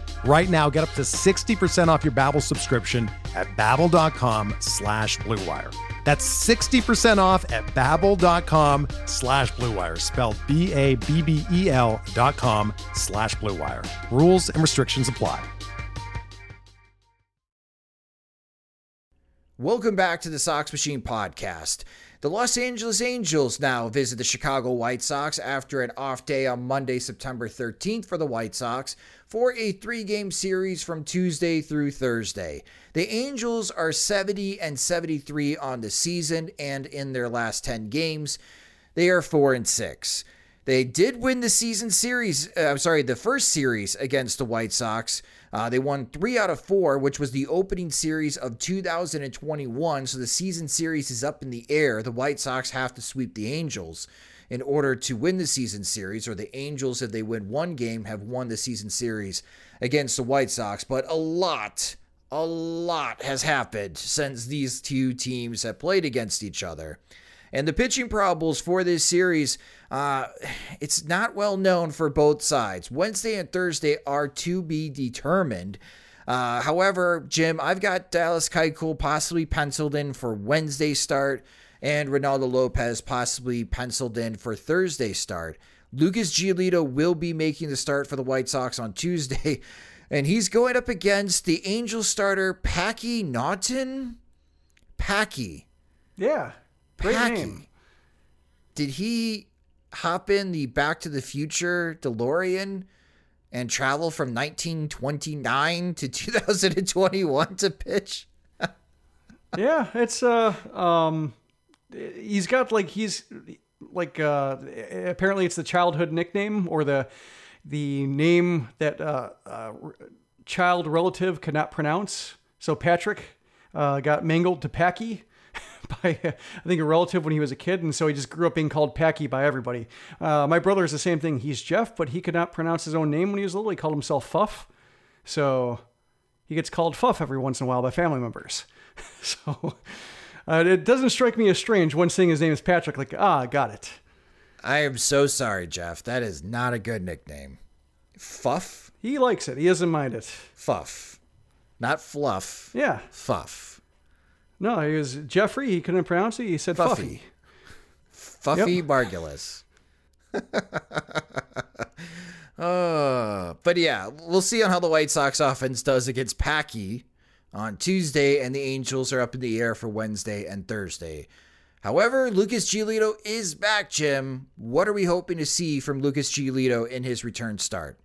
Right now, get up to 60% off your Babbel subscription at babbel.com slash bluewire. That's 60% off at babbel.com slash bluewire, spelled B-A-B-B-E-L dot com slash bluewire. Rules and restrictions apply. Welcome back to the Sox Machine podcast. The Los Angeles Angels now visit the Chicago White Sox after an off day on Monday, September 13th for the White Sox for a three game series from Tuesday through Thursday. The Angels are 70 and 73 on the season, and in their last 10 games, they are 4 and 6. They did win the season series. Uh, I'm sorry, the first series against the White Sox. Uh, they won three out of four, which was the opening series of 2021. So the season series is up in the air. The White Sox have to sweep the Angels in order to win the season series, or the Angels, if they win one game, have won the season series against the White Sox. But a lot, a lot has happened since these two teams have played against each other. And the pitching problems for this series, uh, it's not well known for both sides. Wednesday and Thursday are to be determined. Uh, however, Jim, I've got Dallas Keuchel possibly penciled in for Wednesday start, and Reynaldo Lopez possibly penciled in for Thursday start. Lucas Giolito will be making the start for the White Sox on Tuesday, and he's going up against the Angel starter Packy Naughton. Packy. Yeah. Great Packy. name. Did he hop in the Back to the Future DeLorean and travel from 1929 to 2021 to pitch? yeah, it's uh um he's got like he's like uh apparently it's the childhood nickname or the the name that uh, uh child relative cannot pronounce. So Patrick uh, got mangled to Packy by I think a relative when he was a kid, and so he just grew up being called Packy by everybody. Uh, my brother is the same thing. He's Jeff, but he could not pronounce his own name when he was little. He called himself Fuff, so he gets called Fuff every once in a while by family members. so uh, it doesn't strike me as strange when saying his name is Patrick. Like, ah, got it. I am so sorry, Jeff. That is not a good nickname. Fuff? He likes it. He doesn't mind it. Fuff. Not fluff. Yeah. Fuff. No, he was Jeffrey. He couldn't pronounce it. He said Fuffy. Fuffy. Fuffy Yep. Margalus. uh, but yeah, we'll see on how the White Sox offense does against Packy on Tuesday, and the Angels are up in the air for Wednesday and Thursday. However, Lucas Giolito is back, Jim. What are we hoping to see from Lucas Giolito in his return start?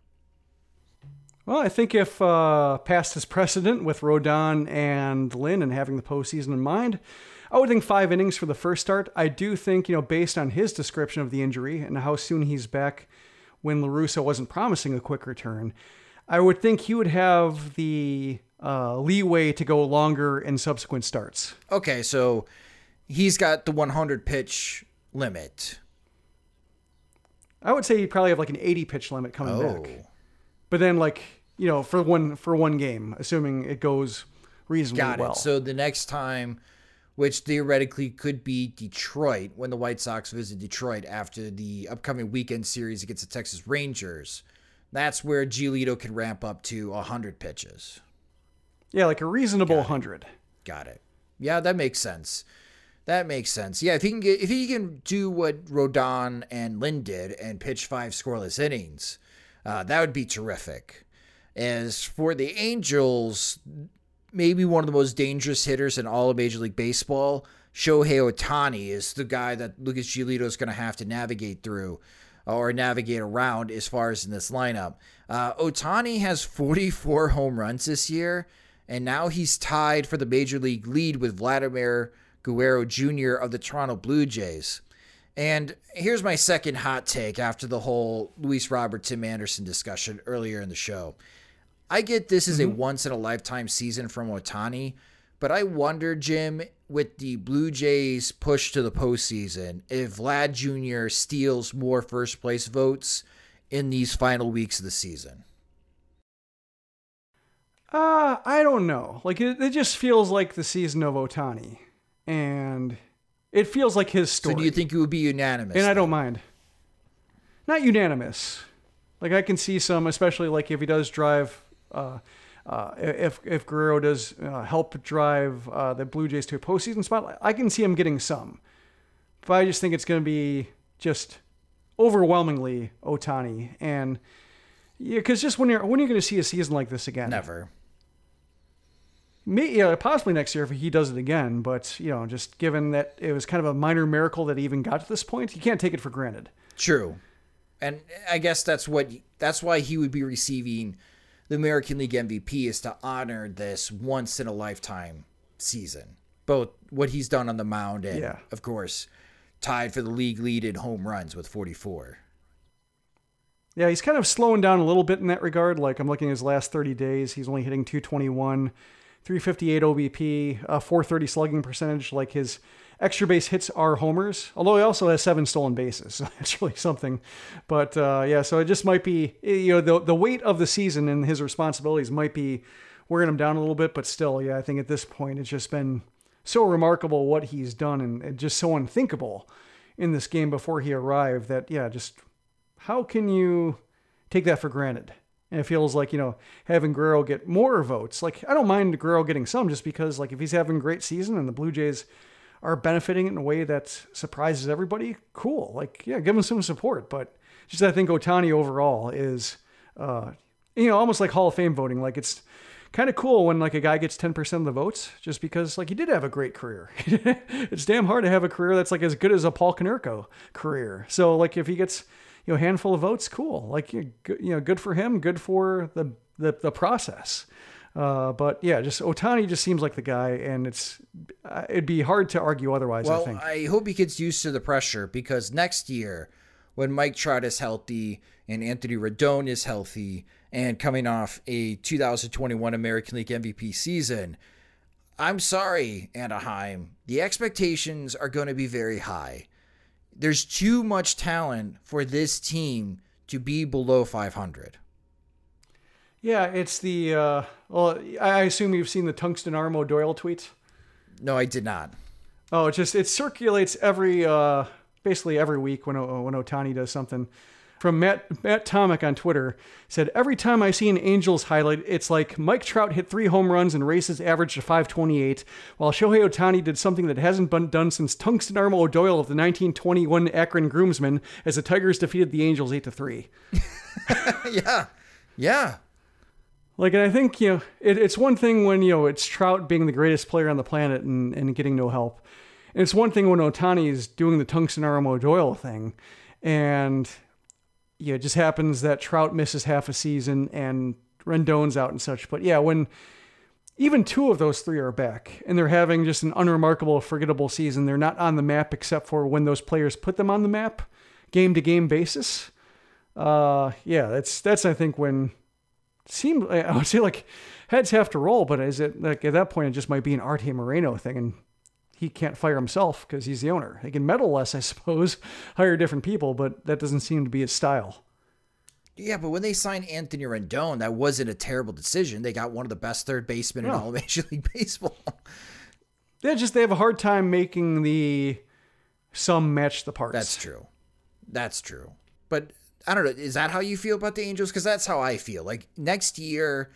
Well, I think if uh, past his precedent with Rodon and Lynn and having the postseason in mind, I would think five innings for the first start. I do think, you know, based on his description of the injury and how soon he's back when La Russa wasn't promising a quick return, I would think he would have the uh, leeway to go longer in subsequent starts. Okay, so he's got the 100 pitch limit. I would say he'd probably have like an 80 pitch limit coming Oh, back. But then like, you know, for one for one game, assuming it goes reasonably got well. it. So the next time, which theoretically could be Detroit, when the White Sox visit Detroit after the upcoming weekend series against the Texas Rangers, that's where Giolito can ramp up to 100 pitches. Yeah, like a reasonable 100. Got it. Yeah, that makes sense. That makes sense. Yeah, if he can get if he can do what Rodon and Lynn did and pitch five scoreless innings, uh, that would be terrific. As for the Angels, maybe one of the most dangerous hitters in all of Major League Baseball, Shohei Ohtani is the guy that Lucas Giolito is going to have to navigate through or navigate around as far as in this lineup. Uh, Ohtani has 44 home runs this year, and now he's tied for the major league lead with Vladimir Guerrero Jr. of the Toronto Blue Jays. And here's my second hot take after the whole Luis Robert Tim Anderson discussion earlier in the show. I get this is a mm-hmm. once in a lifetime season from Ohtani, but I wonder, Jim, with the Blue Jays push to the postseason, if Vlad Jr. steals more first place votes in these final weeks of the season. Uh, I don't know. Like it, it just feels like the season of Ohtani, and it feels like his story. So do you think it would be unanimous? and I don't mind. Not unanimous. Like I can see some, especially like if he does drive, uh, uh, if if Guerrero does uh, help drive uh, the Blue Jays to a postseason spot, I can see him getting some. But I just think it's going to be just overwhelmingly Ohtani, and yeah, because just when you're when you're going to see a season like this again, Never. May, yeah, possibly next year if he does it again. But you know, just given that it was kind of a minor miracle that he even got to this point, you can't take it for granted. True. And I guess that's what that's why he would be receiving the American League MVP is to honor this once in a lifetime season. Both what he's done on the mound and Yeah. of course tied for the league lead in home runs with 44. Yeah, he's kind of slowing down a little bit in that regard. Like I'm looking at his last 30 days, he's only hitting 221, 358 OBP, uh, 430 slugging percentage. Like his extra base hits are homers, although he also has seven stolen bases. So that's really something. But uh, yeah, so it just might be you know the the weight of the season and his responsibilities might be wearing him down a little bit. But still, yeah, I think at this point it's just been so remarkable what he's done and, and just so unthinkable in this game before he arrived that yeah, just how can you take that for granted? And it feels like, you know, having Guerrero get more votes. Like, I don't mind Guerrero getting some just because, like, if he's having a great season and the Blue Jays are benefiting in a way that surprises everybody, cool. Like, yeah, give him some support. But just I think Ohtani overall is, uh, you know, almost like Hall of Fame voting. Like, it's kind of cool when, like, a guy gets 10% of the votes just because, like, he did have a great career. it's damn hard to have a career that's, like, as good as a Paul Konerko career. So, like, if he gets, you know, handful of votes, cool. Like you you know, good for him, good for the the, the process. Uh, but yeah, just Ohtani just seems like the guy, and it's uh, it'd be hard to argue otherwise. I Well, think. I, hope he gets used to the pressure because next year, when Mike Trout is healthy and Anthony Rendon is healthy and coming off a 2021 American League MVP season, I'm sorry, Anaheim. The expectations are going to be very high. There's too much talent for this team to be below 500. yeah, it's the. Uh, well, I assume you've seen the Tungsten Arm Doyle tweet. No, I did not. Oh, it just it circulates every uh, basically every week when when Ohtani does something. From Matt Matt Tomic on Twitter said every time I see an Angels highlight, it's like Mike Trout hit three home runs and raised his average to 528, while Shohei Ohtani did something that hasn't been done since Tungsten Arm O'Doyle of the 1921 Akron Groomsmen as the Tigers defeated the Angels eight to three. yeah. Yeah. Like, and I think, you know, it, it's one thing when, you know, it's Trout being the greatest player on the planet and, and getting no help. And it's one thing when Ohtani is doing the tungsten arm O'Doyle thing. And, yeah, it just happens that Trout misses half a season and Rendon's out and such. But yeah, when even two of those three are back and they're having just an unremarkable, forgettable season, they're not on the map except for when those players put them on the map, game to game basis. Uh, yeah, that's, that's, I think, when seemed I would say like heads have to roll, but is it like at that point it just might be an Arte Moreno thing and he can't fire himself because he's the owner. He can meddle less, I suppose, hire different people, but that doesn't seem to be his style. Yeah, but when they signed Anthony Rendon, that wasn't a terrible decision. They got one of the best third basemen in all of Major League Baseball. Yeah, just they have a hard time making the sum match the parts. That's true. That's true. But I don't know. Is that how you feel about the Angels? Because that's how I feel. Like next year,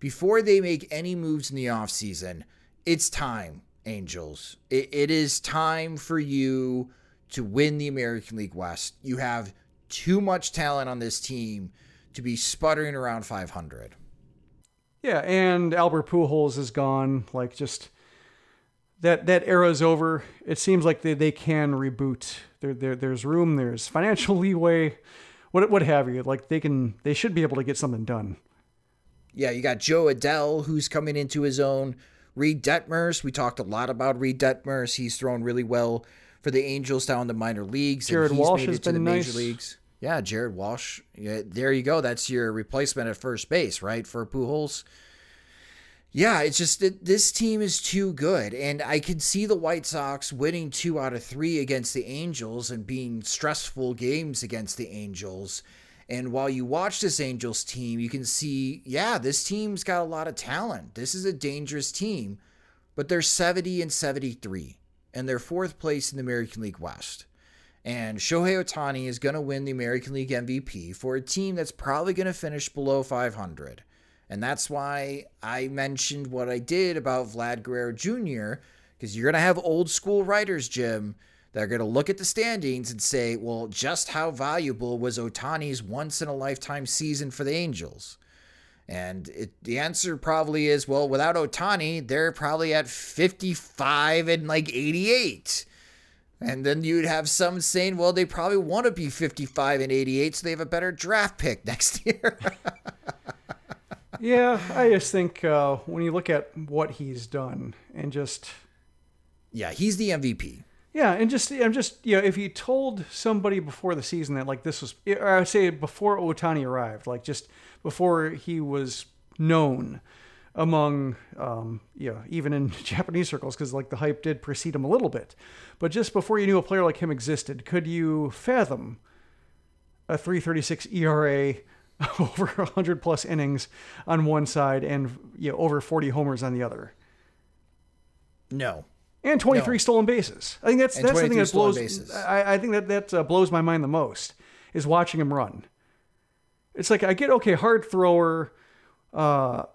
before they make any moves in the offseason, it's time, Angels. It, it is time for you to win the American League West. You have too much talent on this team to be sputtering around 500. Yeah, and Albert Pujols is gone. Like just that that era's over. It seems like they, they can reboot. There, there there's room. There's financial leeway. What what have you? Like they can they should be able to get something done. Yeah, you got Jo Adell who's coming into his own. Reid Detmers, we talked a lot about Reid Detmers. He's thrown really well for the Angels down in the minor leagues. Jared and he's Walsh made has it to been the nice. major leagues. Yeah, Jared Walsh. Yeah, there you go. That's your replacement at first base, right, for Pujols. Yeah, it's just that this team is too good, and I can see the White Sox winning two out of three against the Angels and being stressful games against the Angels. And while you watch this Angels team, you can see, yeah, this team's got a lot of talent. This is a dangerous team, but they're 70 and 73, and they're fourth place in the American League West. And Shohei Ohtani is going to win the American League MVP for a team that's probably going to finish below 500. And that's why I mentioned what I did about Vlad Guerrero Jr., because you're going to have old school writers, Jim, that are going to look at the standings and say, well, just how valuable was Ohtani's once in a lifetime season for the Angels? And it, the answer probably is, well, without Ohtani, they're probably at 55 and like 88. And then you'd have some saying, well, they probably want to be 55 and 88, so they have a better draft pick next year. Yeah, I just think uh, when you look at what he's done and just yeah, he's the MVP. Yeah, and just I'm just you know if you told somebody before the season that like this was I would say before Ohtani arrived, like just before he was known among um, you know even in Japanese circles because like the hype did precede him a little bit, but just before you knew a player like him existed, could you fathom a 336 ERA? over 100 plus innings on one side and you know over 40 homers on the other No. And 23 No. stolen bases i think that's And that's the thing that blows. I, I think that that uh, blows my mind the most is watching him run it's like i get okay hard thrower uh a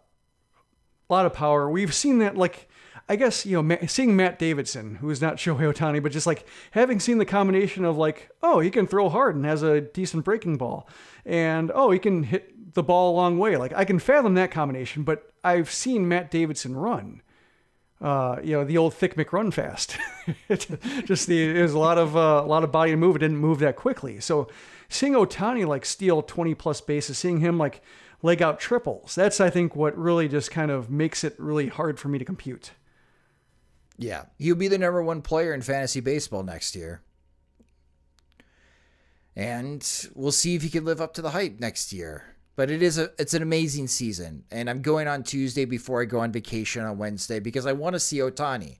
lot of power we've seen that like I guess you know seeing Matt Davidson, who is not Shohei Ohtani, but just like having seen the combination of like, oh, he can throw hard and has a decent breaking ball, and oh, he can hit the ball a long way. Like I can fathom that combination, but I've seen Matt Davidson run. Uh, you know the old thick McRun fast. Just the there's a lot of uh, a lot of body to move. It didn't move that quickly. So seeing Ohtani like steal 20 plus bases, seeing him like leg out triples, that's I think what really just kind of makes it really hard for me to compute. Yeah. He'll be the number one player in fantasy baseball next year. And we'll see if he can live up to the hype next year. But it is a it's an amazing season. And I'm going on Tuesday before I go on vacation on Wednesday because I want to see Ohtani.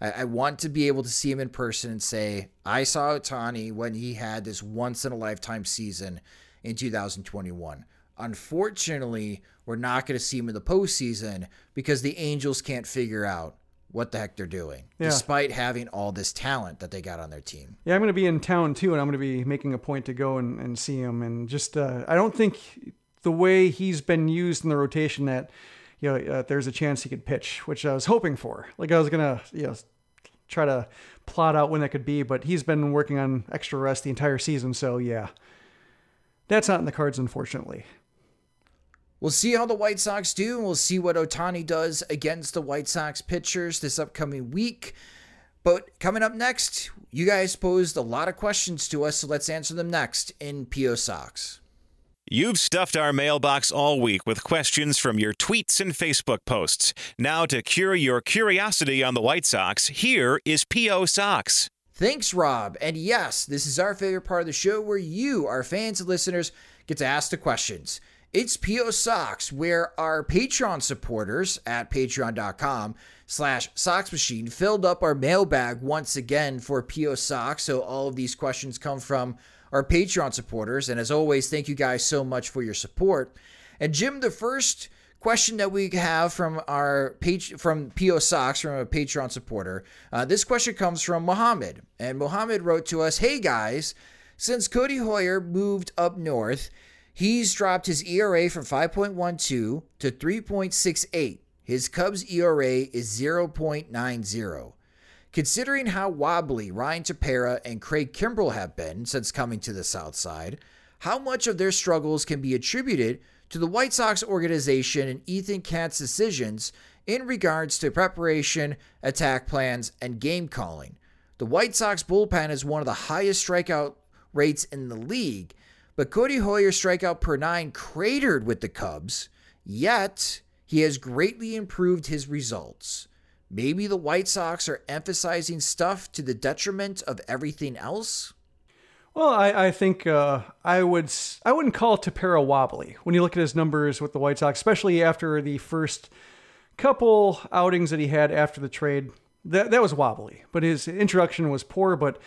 I, I want to be able to see him in person and say, I saw Ohtani when he had this once in a lifetime season in 2021. Unfortunately, we're not going to see him in the postseason because the Angels can't figure out what the heck they're doing, Yeah. despite having all this talent that they got on their team. Yeah, I'm going to be in town too, and I'm going to be making a point to go and, and see him. And just, uh, I don't think the way he's been used in the rotation that, you know, uh, there's a chance he could pitch, which I was hoping for. Like I was to, you know, try to plot out when that could be, but he's been working on extra rest the entire season. So yeah, that's not in the cards, unfortunately. We'll see how the White Sox do, we'll see what Ohtani does against the White Sox pitchers this upcoming week. But coming up next, you guys posed a lot of questions to us, so let's answer them next in PO Sox. You've stuffed our mailbox all week with questions from your tweets and Facebook posts. Now, to cure your curiosity on the White Sox, here is P.O. Sox. Thanks, Rob. And yes, this is our favorite part of the show where you, our fans and listeners, get to ask the questions. It's PO Sox, where our Patreon supporters at patreon.com slash Sox Machine filled up our mailbag once again for PO Sox. So all of these questions come from our Patreon supporters. And as always, thank you guys so much for your support. And Jim, the first question that we have from our page from PO Sox from a Patreon supporter. Uh, this question comes from Mohammed, and Mohammed wrote to us, "Hey guys, since Codi Heuer moved up north, he's dropped his ERA from 5.12 to 3.68. His Cubs ERA is 0.90." Considering how wobbly Ryan Tepera and Craig Kimbrel have been since coming to the South Side, how much of their struggles can be attributed to the White Sox organization and Ethan Katz decisions in regards to preparation, attack plans, and game calling. The White Sox bullpen is one of the highest strikeout rates in the league, but Codi Heuer's strikeout per nine cratered with the Cubs, yet he has greatly improved his results. Maybe the White Sox are emphasizing stuff to the detriment of everything else? Well, I, I think uh, I would I wouldn't call Tepera wobbly when you look at his numbers with the White Sox, especially after the first couple outings that he had after the trade. That that was wobbly, but his introduction was poor. But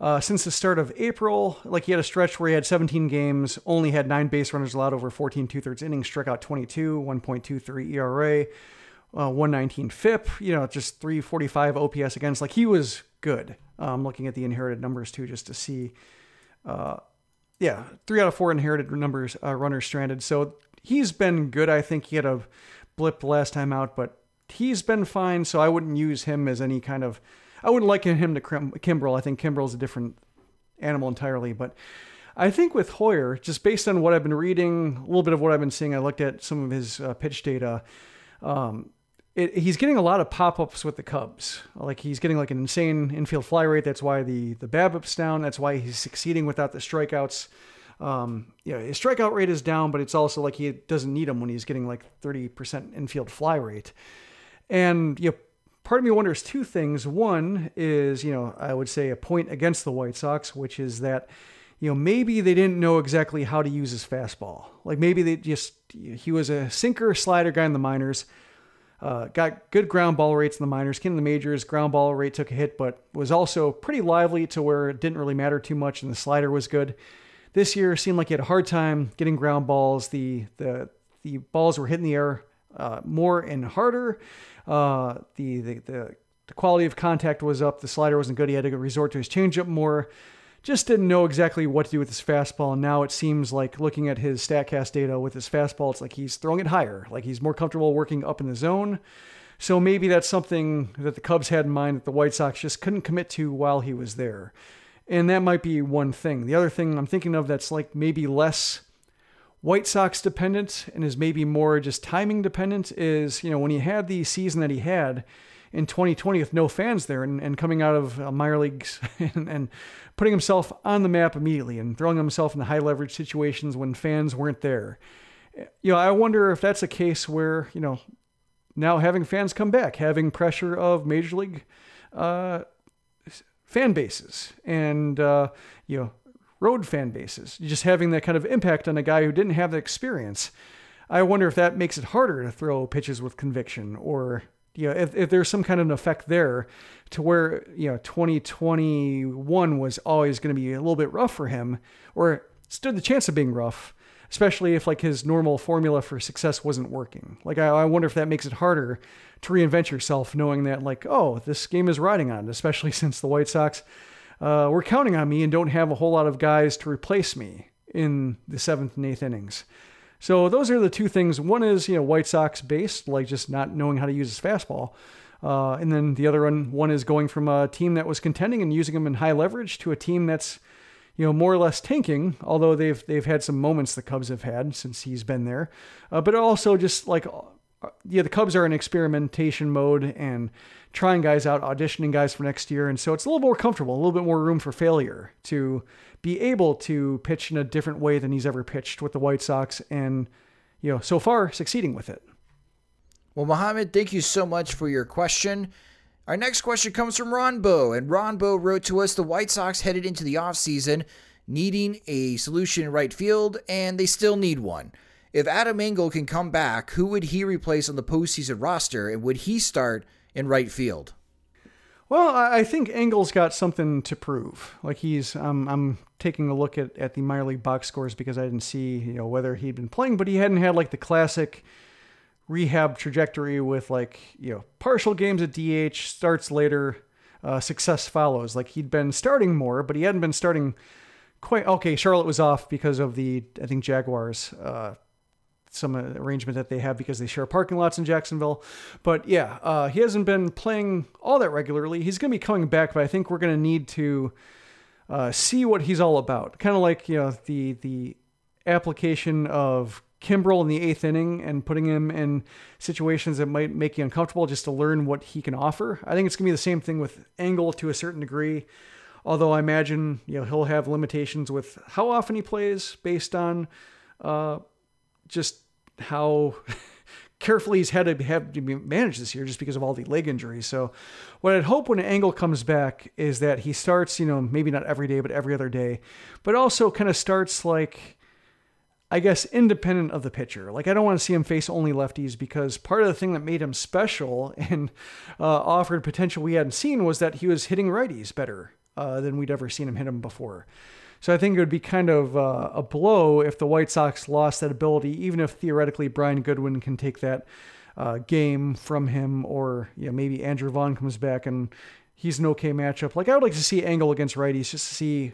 uh, since the start of April, like he had a stretch where he had 17 games, only had nine base runners allowed over 14 two thirds innings, struck out 22, 1.23 ERA, uh, 119 FIP. You know, just 345 OPS against. Like he was good. Um, looking at the inherited numbers too, just to see uh, yeah, three out of four inherited numbers uh, runners stranded. So he's been good. I think he had a blip last time out, but he's been fine. So I wouldn't use him as any kind of. I wouldn't liken him to Kimbrel. I think Kimbrel's a different animal entirely. But I think with Heuer, just based on what I've been reading, a little bit of what I've been seeing, I looked at some of his uh, pitch data. Um, it, he's getting a lot of pop-ups with the Cubs. Like he's getting like an insane infield fly rate. That's why the the BABIP's down. That's why he's succeeding without the strikeouts. Um, you know, his strikeout rate is down, but it's also like he doesn't need them when he's getting like 30% infield fly rate. And you know, part of me wonders two things. One is, you know, I would say a point against the White Sox, which is that you know, maybe they didn't know exactly how to use his fastball. Like maybe they just, he was a sinker slider guy in the minors. Uh, got good ground ball rates in the minors. Came in the majors, ground ball rate took a hit, but was also pretty lively to where it didn't really matter too much, and the slider was good. This year seemed like he had a hard time getting ground balls. The the the balls were hitting the air uh, more and harder. Uh, the, the the the quality of contact was up. The slider wasn't good. He had to resort to his changeup more just didn't know exactly what to do with his fastball. And now it seems like looking at his StatCast data with his fastball, it's like he's throwing it higher, like he's more comfortable working up in the zone. So maybe that's something that the Cubs had in mind that the White Sox just couldn't commit to while he was there. And that might be one thing. The other thing I'm thinking of that's like maybe less White Sox dependent and is maybe more just timing dependent is, you know, when he had the season that he had, in 2020 with no fans there and, and coming out of minor leagues and, and putting himself on the map immediately and throwing himself in the high leverage situations when fans weren't there. You know, I wonder if that's a case where, you know, now having fans come back, having pressure of major league uh, fan bases and, uh, you know, road fan bases, just having that kind of impact on a guy who didn't have the experience. I wonder if that makes it harder to throw pitches with conviction or you know, if, if there's some kind of an effect there to where, you know, 2021 was always going to be a little bit rough for him or stood the chance of being rough, especially if like his normal formula for success wasn't working. Like, I, I wonder if that makes it harder to reinvent yourself knowing that like, oh, this game is riding on, especially since the White Sox uh, were counting on me and don't have a whole lot of guys to replace me in the seventh and eighth innings. So those are the two things. One is you know White Sox based, like just not knowing how to use his fastball, uh, and then the other one one is going from a team that was contending and using him in high leverage to a team that's you know more or less tanking. Although they've they've had some moments the Cubs have had since he's been there, uh, but also just like Uh, yeah the Cubs are in experimentation mode and trying guys out, auditioning guys for next year, and so it's a little more comfortable, a little bit more room for failure to be able to pitch in a different way than he's ever pitched with the White Sox, and you know, so far succeeding with it. Well, Mohammed, thank you so much for your question. Our next question comes from Ron Ronbo, and Ron Ronbo wrote to us the White Sox headed into the offseason needing a solution in right field, and they still need one. If Adam Engel can come back, who would he replace on the postseason roster, and would he start in right field? Well, I think Engel's got something to prove. Like he's, um, I'm taking a look at, at the minor league box scores because I didn't see, you know, whether he'd been playing, but he hadn't had like the classic rehab trajectory with like, you know, partial games at DH, starts later, uh, success follows. Like he'd been starting more, but he hadn't been starting quite. Okay, Charlotte was off because of the, I think, Jaguars, uh, some arrangement that they have because they share parking lots in Jacksonville. But yeah, uh, he hasn't been playing all that regularly. He's going to be coming back, but I think we're going to need to uh, see what he's all about. Kind of like you know the the application of Kimbrel in the eighth inning and putting him in situations that might make you uncomfortable just to learn what he can offer. I think it's going to be the same thing with Engel to a certain degree. Although I imagine you know he'll have limitations with how often he plays based on uh, just how carefully he's had to have to be managed this year just because of all the leg injuries. So what I'd hope when Engel comes back is that he starts, you know, maybe not every day, but every other day, but also kind of starts like I guess independent of the pitcher. Like I don't want to see him face only lefties because part of the thing that made him special and uh, offered potential we hadn't seen was that he was hitting righties better uh, than we'd ever seen him hit them before. So I think it would be kind of uh, a blow if the White Sox lost that ability, even if theoretically Brian Goodwin can take that uh, game from him, or you know, maybe Andrew Vaughn comes back and he's an okay matchup. Like I would like to see Engel against righties just to see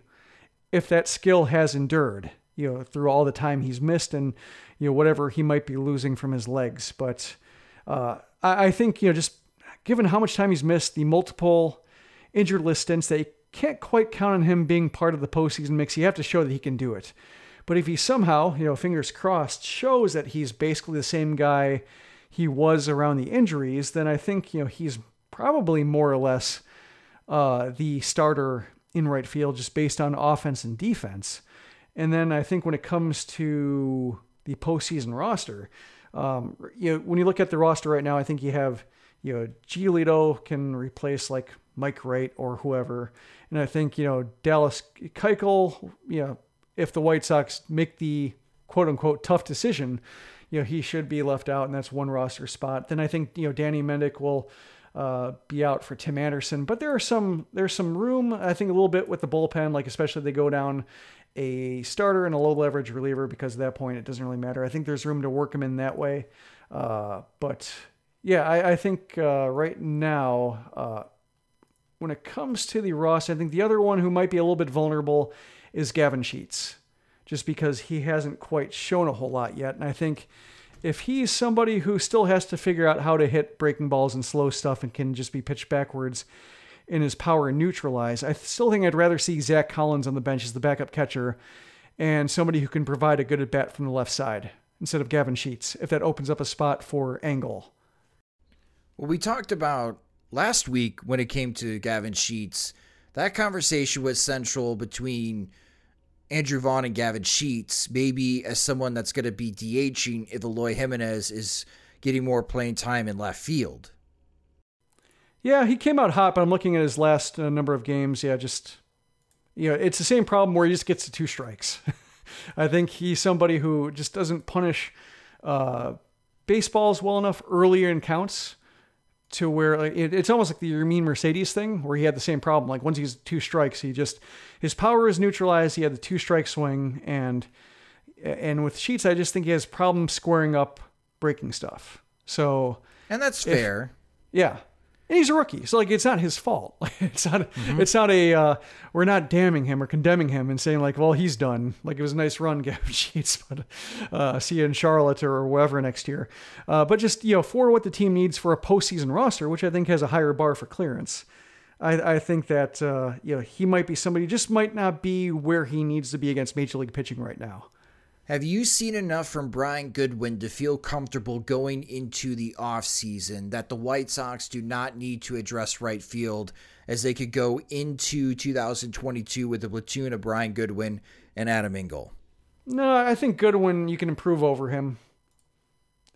if that skill has endured, you know, through all the time he's missed and you know whatever he might be losing from his legs. But uh, I, I think you know just given how much time he's missed, the multiple injured list stints that can't quite count on him being part of the postseason mix. You have to show that he can do it. But if he somehow, you know, fingers crossed, shows that he's basically the same guy he was around the injuries, then I think, you know, he's probably more or less uh, the starter in right field just based on offense and defense. And then I think when it comes to the postseason roster, um, you know, when you look at the roster right now, I think you have, you know, Giolito can replace like Mike Wright or whoever. And I think, you know, Dallas Keuchel, you know, if the White Sox make the quote unquote tough decision, you know, he should be left out, and that's one roster spot. Then I think, you know, Danny Mendick will uh, be out for Tim Anderson. But there are some there's some room, I think, a little bit with the bullpen, like especially they go down a starter and a low leverage reliever because at that point it doesn't really matter. I think there's room to work him in that way. Uh, but yeah, I, I think uh, right now uh, when it comes to the roster, I think the other one who might be a little bit vulnerable is Gavin Sheets, just because he hasn't quite shown a whole lot yet. And I think if he's somebody who still has to figure out how to hit breaking balls and slow stuff and can just be pitched backwards in his power and neutralize, I still think I'd rather see Zach Collins on the bench as the backup catcher and somebody who can provide a good at bat from the left side instead of Gavin Sheets, if that opens up a spot for Engel. Well, we talked about last week when it came to Gavin Sheets, that conversation was central between Andrew Vaughn and Gavin Sheets, maybe as someone that's going to be DHing if Eloy Jimenez is getting more playing time in left field. Yeah, he came out hot, but I'm looking at his last uh, number of games. Yeah, just, you know, it's the same problem where he just gets to two strikes. I think he's somebody who just doesn't punish uh, baseballs well enough earlier in counts to where like, it, it's almost like the Yermin Mercedes thing, where he had the same problem. Like once he's two strikes, he just his power is neutralized. He had the two strike swing, and and with Sheets, I just think he has problems squaring up breaking stuff. So and that's if, fair. Yeah, and he's a rookie, so like it's not his fault. it's not. Mm-hmm. It's not a. Uh, we're not damning him or condemning him and saying like, well, he's done. Like it was a nice run, Gavin Sheets, but uh, see you in Charlotte or wherever next year. Uh, but just you know, for what the team needs for a postseason roster, which I think has a higher bar for clearance. I, I think that uh, you know he might be somebody just might not be where he needs to be against major league pitching right now. Have you seen enough from Brian Goodwin to feel comfortable going into the offseason that the White Sox do not need to address right field as they could go into 2022 with a platoon of Brian Goodwin and Adam Engel? No, I think Goodwin, you can improve over him.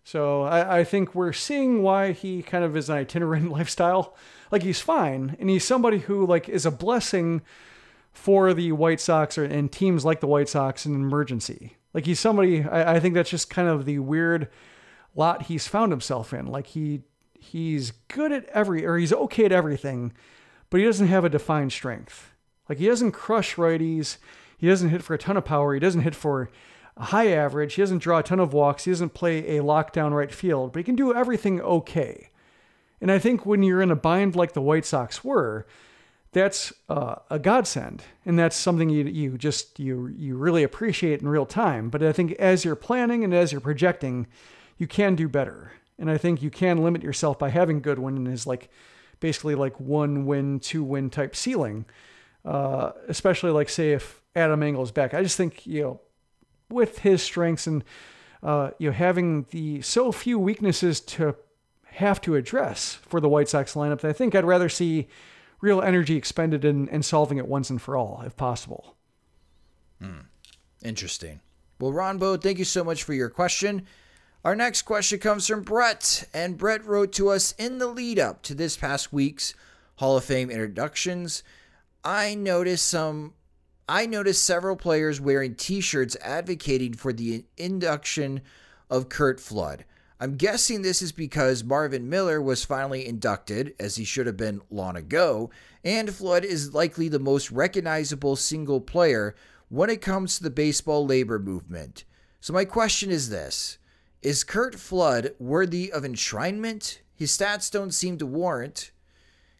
So I, I think we're seeing why he kind of is an itinerant lifestyle. Like he's fine, and he's somebody who like is a blessing for the White Sox or, and teams like the White Sox in an emergency. Like he's somebody. I, I think that's just kind of the weird lot he's found himself in. Like he he's good at every or he's okay at everything, but he doesn't have a defined strength. Like he doesn't crush righties. He doesn't hit for a ton of power. He doesn't hit for a high average. He doesn't draw a ton of walks. He doesn't play a lockdown right field, but he can do everything okay. And I think when you're in a bind like the White Sox were, that's uh, a godsend, and that's something you you just you you really appreciate in real time. But I think as you're planning and as you're projecting, you can do better, and I think you can limit yourself by having Goodwin is like basically like one win, two win type ceiling. Uh, especially like say if Adam Engel's back, I just think you know with his strengths and uh, you know having the so few weaknesses to have to address for the White Sox lineup, I think I'd rather see real energy expended in, in solving it once and for all, if possible. Hmm. Interesting. Well, Ronbo, thank you so much for your question. Our next question comes from Brett, and Brett wrote to us in the lead up to this past week's Hall of Fame introductions. I noticed some I noticed several players wearing t-shirts advocating for the induction of Curt Flood. I'm guessing this is because Marvin Miller was finally inducted, as he should have been long ago, and Flood is likely the most recognizable single player when it comes to the baseball labor movement. So, my question is this Is Curt Flood worthy of enshrinement? His stats don't seem to warrant.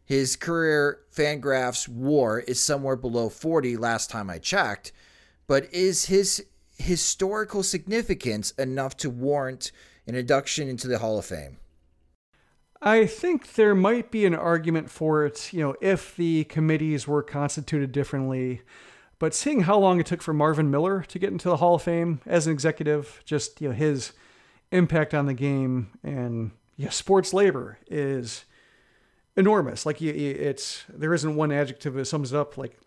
His career Fangraphs WAR is somewhere below 40 last time I checked, but is his historical significance enough to warrant an induction into the Hall of Fame? I think there might be an argument for it, you know, if the committees were constituted differently. But seeing how long it took for Marvin Miller to get into the Hall of Fame as an executive, just you know his impact on the game and yeah, sports labor is enormous. Like you, it's there isn't one adjective that sums it up. Like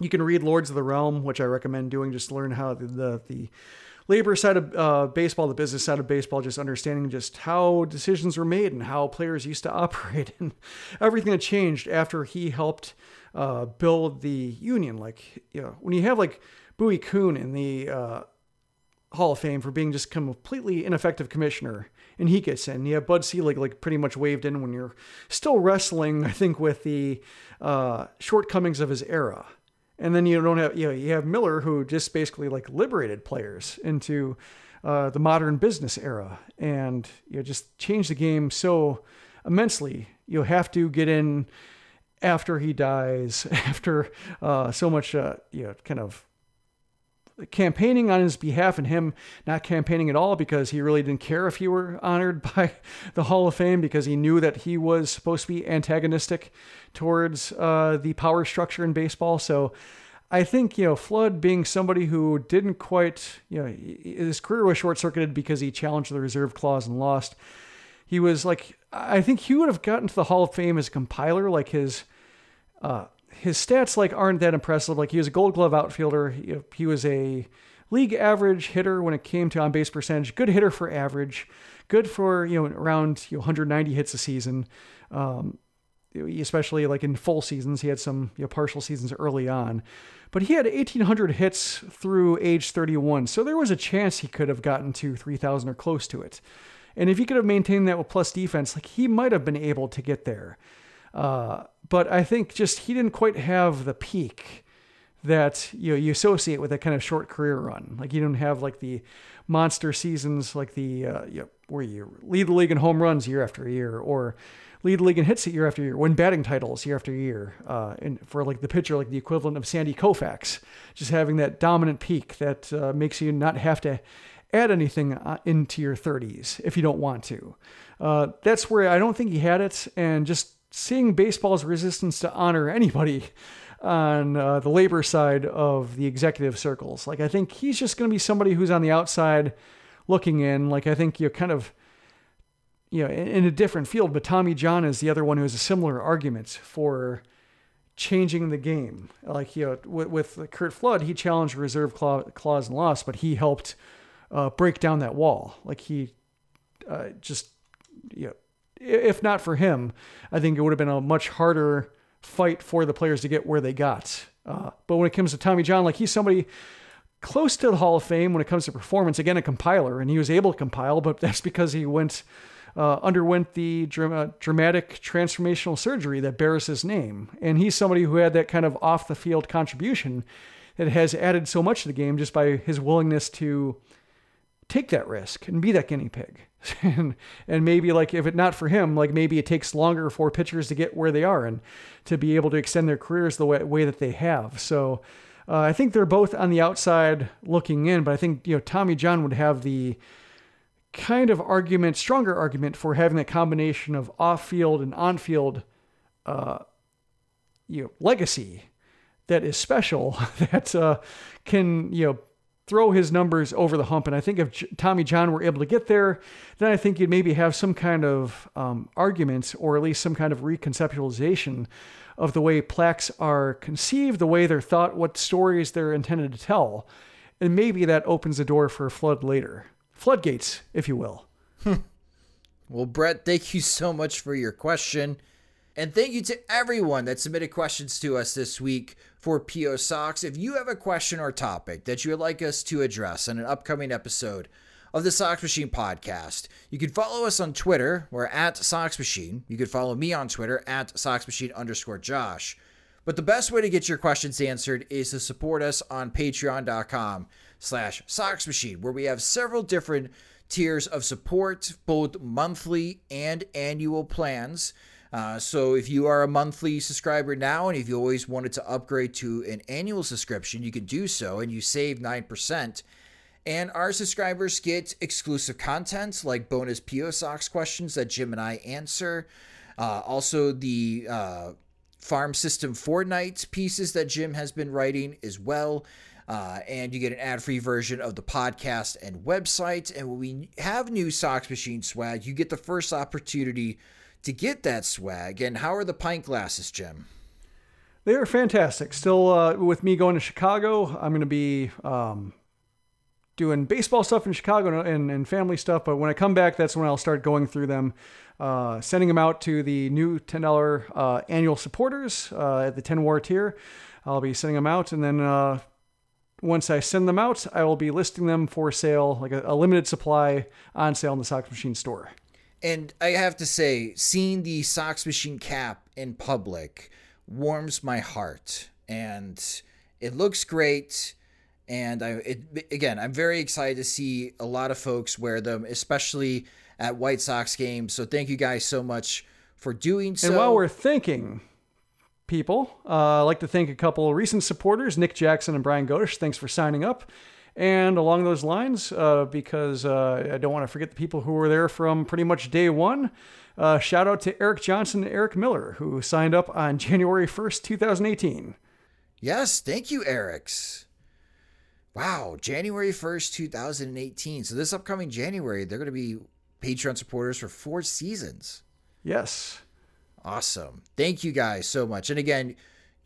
you can read Lords of the Realm, which I recommend doing just to learn how the the, the labor side of uh, baseball, the business side of baseball, just understanding just how decisions were made and how players used to operate and everything that changed after he helped uh, build the union. Like, you know, when you have like Bowie Kuhn in the uh, Hall of Fame for being just completely ineffective commissioner, and he gets in. You have Bud Selig like pretty much waved in when you're still wrestling, I think, with the uh, shortcomings of his era. And then you don't have you know you have Miller who just basically like liberated players into uh, the modern business era and you know just changed the game so immensely. You have to get in after he dies, after uh, so much uh, you know kind of campaigning on his behalf and him not campaigning at all because he really didn't care if he were honored by the Hall of Fame because he knew that he was supposed to be antagonistic towards uh, the power structure in baseball. So I think, you know, Flood being somebody who didn't quite, you know, his career was short circuited because he challenged the reserve clause and lost. He was like, I think he would have gotten to the Hall of Fame as a compiler, like his. Uh, his stats like aren't that impressive. Like he was a Gold Glove outfielder. He, he was a league average hitter when it came to on base percentage. Good hitter for average. Good for you know around you know, 190 hits a season. Um, especially like in full seasons, he had some you know, partial seasons early on, but he had 1,800 hits through age 31. So there was a chance he could have gotten to 3,000 or close to it. And if he could have maintained that with plus defense, like he might have been able to get there. Uh, but I think just he didn't quite have the peak that you know you associate with that kind of short career run. Like you don't have like the monster seasons, like the uh, you know, where you lead the league in home runs year after year, or lead the league in hits year after year, win batting titles year after year. Uh, and for like the pitcher, like the equivalent of Sandy Koufax, just having that dominant peak that uh, makes you not have to add anything uh, into your 30s if you don't want to. Uh, that's where I don't think he had it, and just seeing baseball's resistance to honor anybody on uh, the labor side of the executive circles. Like, I think he's just going to be somebody who's on the outside looking in. Like, I think you're kind of, you know, in, a different field, but Tommy John is the other one who has a similar argument for changing the game. Like, you know, with, with Curt Flood, he challenged reserve clause and loss, but he helped uh, break down that wall. Like, he uh, just, you know, if not for him, I think it would have been a much harder fight for the players to get where they got. Uh, but when it comes to Tommy John, like he's somebody close to the Hall of Fame when it comes to performance. Again, a compiler, and he was able to compile, but that's because he went uh, underwent the dra- dramatic transformational surgery that bears his name. And he's somebody who had that kind of off the field contribution that has added so much to the game just by his willingness to take that risk and be that guinea pig. and, and maybe like if it not for him, like maybe it takes longer for pitchers to get where they are and to be able to extend their careers the way, way that they have. So uh, I think they're both on the outside looking in, but I think you know Tommy John would have the kind of argument, stronger argument for having that combination of off-field and on-field, uh, you know, legacy that is special that uh, can you know throw his numbers over the hump. And I think if Tommy John were able to get there, then I think you'd maybe have some kind of um, argument or at least some kind of reconceptualization of the way plaques are conceived, the way they're thought, what stories they're intended to tell. And maybe that opens the door for a flood later floodgates, if you will. well, Brett, thank you so much for your question. And thank you to everyone that submitted questions to us this week for PO Sox. If you have a question or topic that you would like us to address in an upcoming episode of the Sox Machine podcast, you can follow us on Twitter. We're at Sox Machine. You can follow me on Twitter at Sox Machine underscore Josh. But the best way to get your questions answered is to support us on patreon.com slash Sox Machine, where we have several different tiers of support, both monthly and annual plans. Uh, so if you are a monthly subscriber now and if you always wanted to upgrade to an annual subscription, you can do so and you save 9%. And our subscribers get exclusive content like bonus PO Sox questions that Jim and I answer. Uh, also, the uh, farm system Fortnite pieces that Jim has been writing as well. Uh, and you get an ad free version of the podcast and website. And when we have new Sox Machine swag, you get the first opportunity to get that swag. And how are the pint glasses, Jim? They are fantastic. Still, uh, with me going to Chicago, I'm going to be um, doing baseball stuff in Chicago and, and, family stuff. But when I come back, that's when I'll start going through them, uh, sending them out to the new $10 uh, annual supporters uh, at the 10 war tier. I'll be sending them out. And then uh, once I send them out, I will be listing them for sale, like a, a limited supply on sale in the Sox Machine store. And I have to say, seeing the Sox Machine cap in public warms my heart. And it looks great. And I, it, again, I'm very excited to see a lot of folks wear them, especially at White Sox games. So thank you guys so much for doing so. And while we're thinking, people, uh, I'd like to thank a couple recent supporters, Nick Jackson and Brian Godish. Thanks for signing up. And along those lines, uh, because uh, I don't want to forget the people who were there from pretty much day one, uh, shout out to Eric Johnson and Eric Miller, who signed up on January 1st, 2018. Yes, thank you, Erics. Wow, January 1st, 2018. So this upcoming January, they're going to be Patreon supporters for four seasons. Yes. Awesome. Thank you guys so much. And again,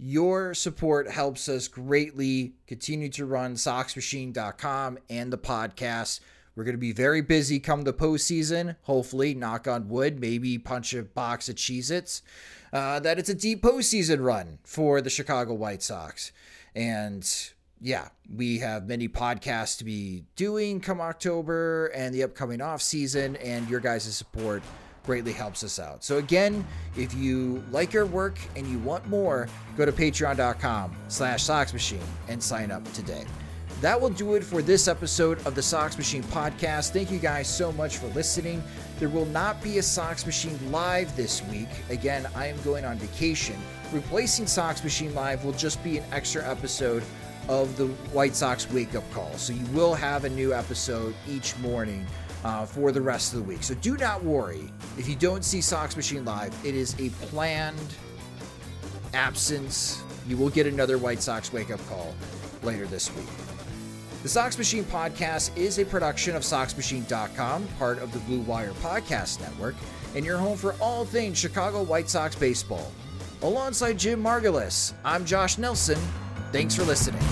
your support helps us greatly continue to run SoxMachine.com and the podcast. We're going to be very busy come the postseason. Hopefully, knock on wood, maybe punch a box of Cheez Its. Uh, that it's a deep postseason run for the Chicago White Sox. And yeah, we have many podcasts to be doing come October and the upcoming off season, and your guys' support greatly helps us out. So again, if you like our work and you want more, go to patreon.com slash soxmachine and sign up today. That will do it for this episode of the Sox Machine podcast. Thank you guys so much for listening. There will not be a Sox Machine live this week. Again, I am going on vacation. Replacing Sox Machine Live will just be an extra episode of the White Sox wake up call. So you will have a new episode each morning uh, for the rest of the week. So do not worry if you don't see Sox Machine live. It is a planned absence. You will get another White Sox wake up call later this week. The Sox Machine podcast is a production of SoxMachine.com, part of the Blue Wire Podcast Network, and your home for all things Chicago White Sox baseball. Alongside Jim Margalus, I'm Josh Nelson. Thanks for listening.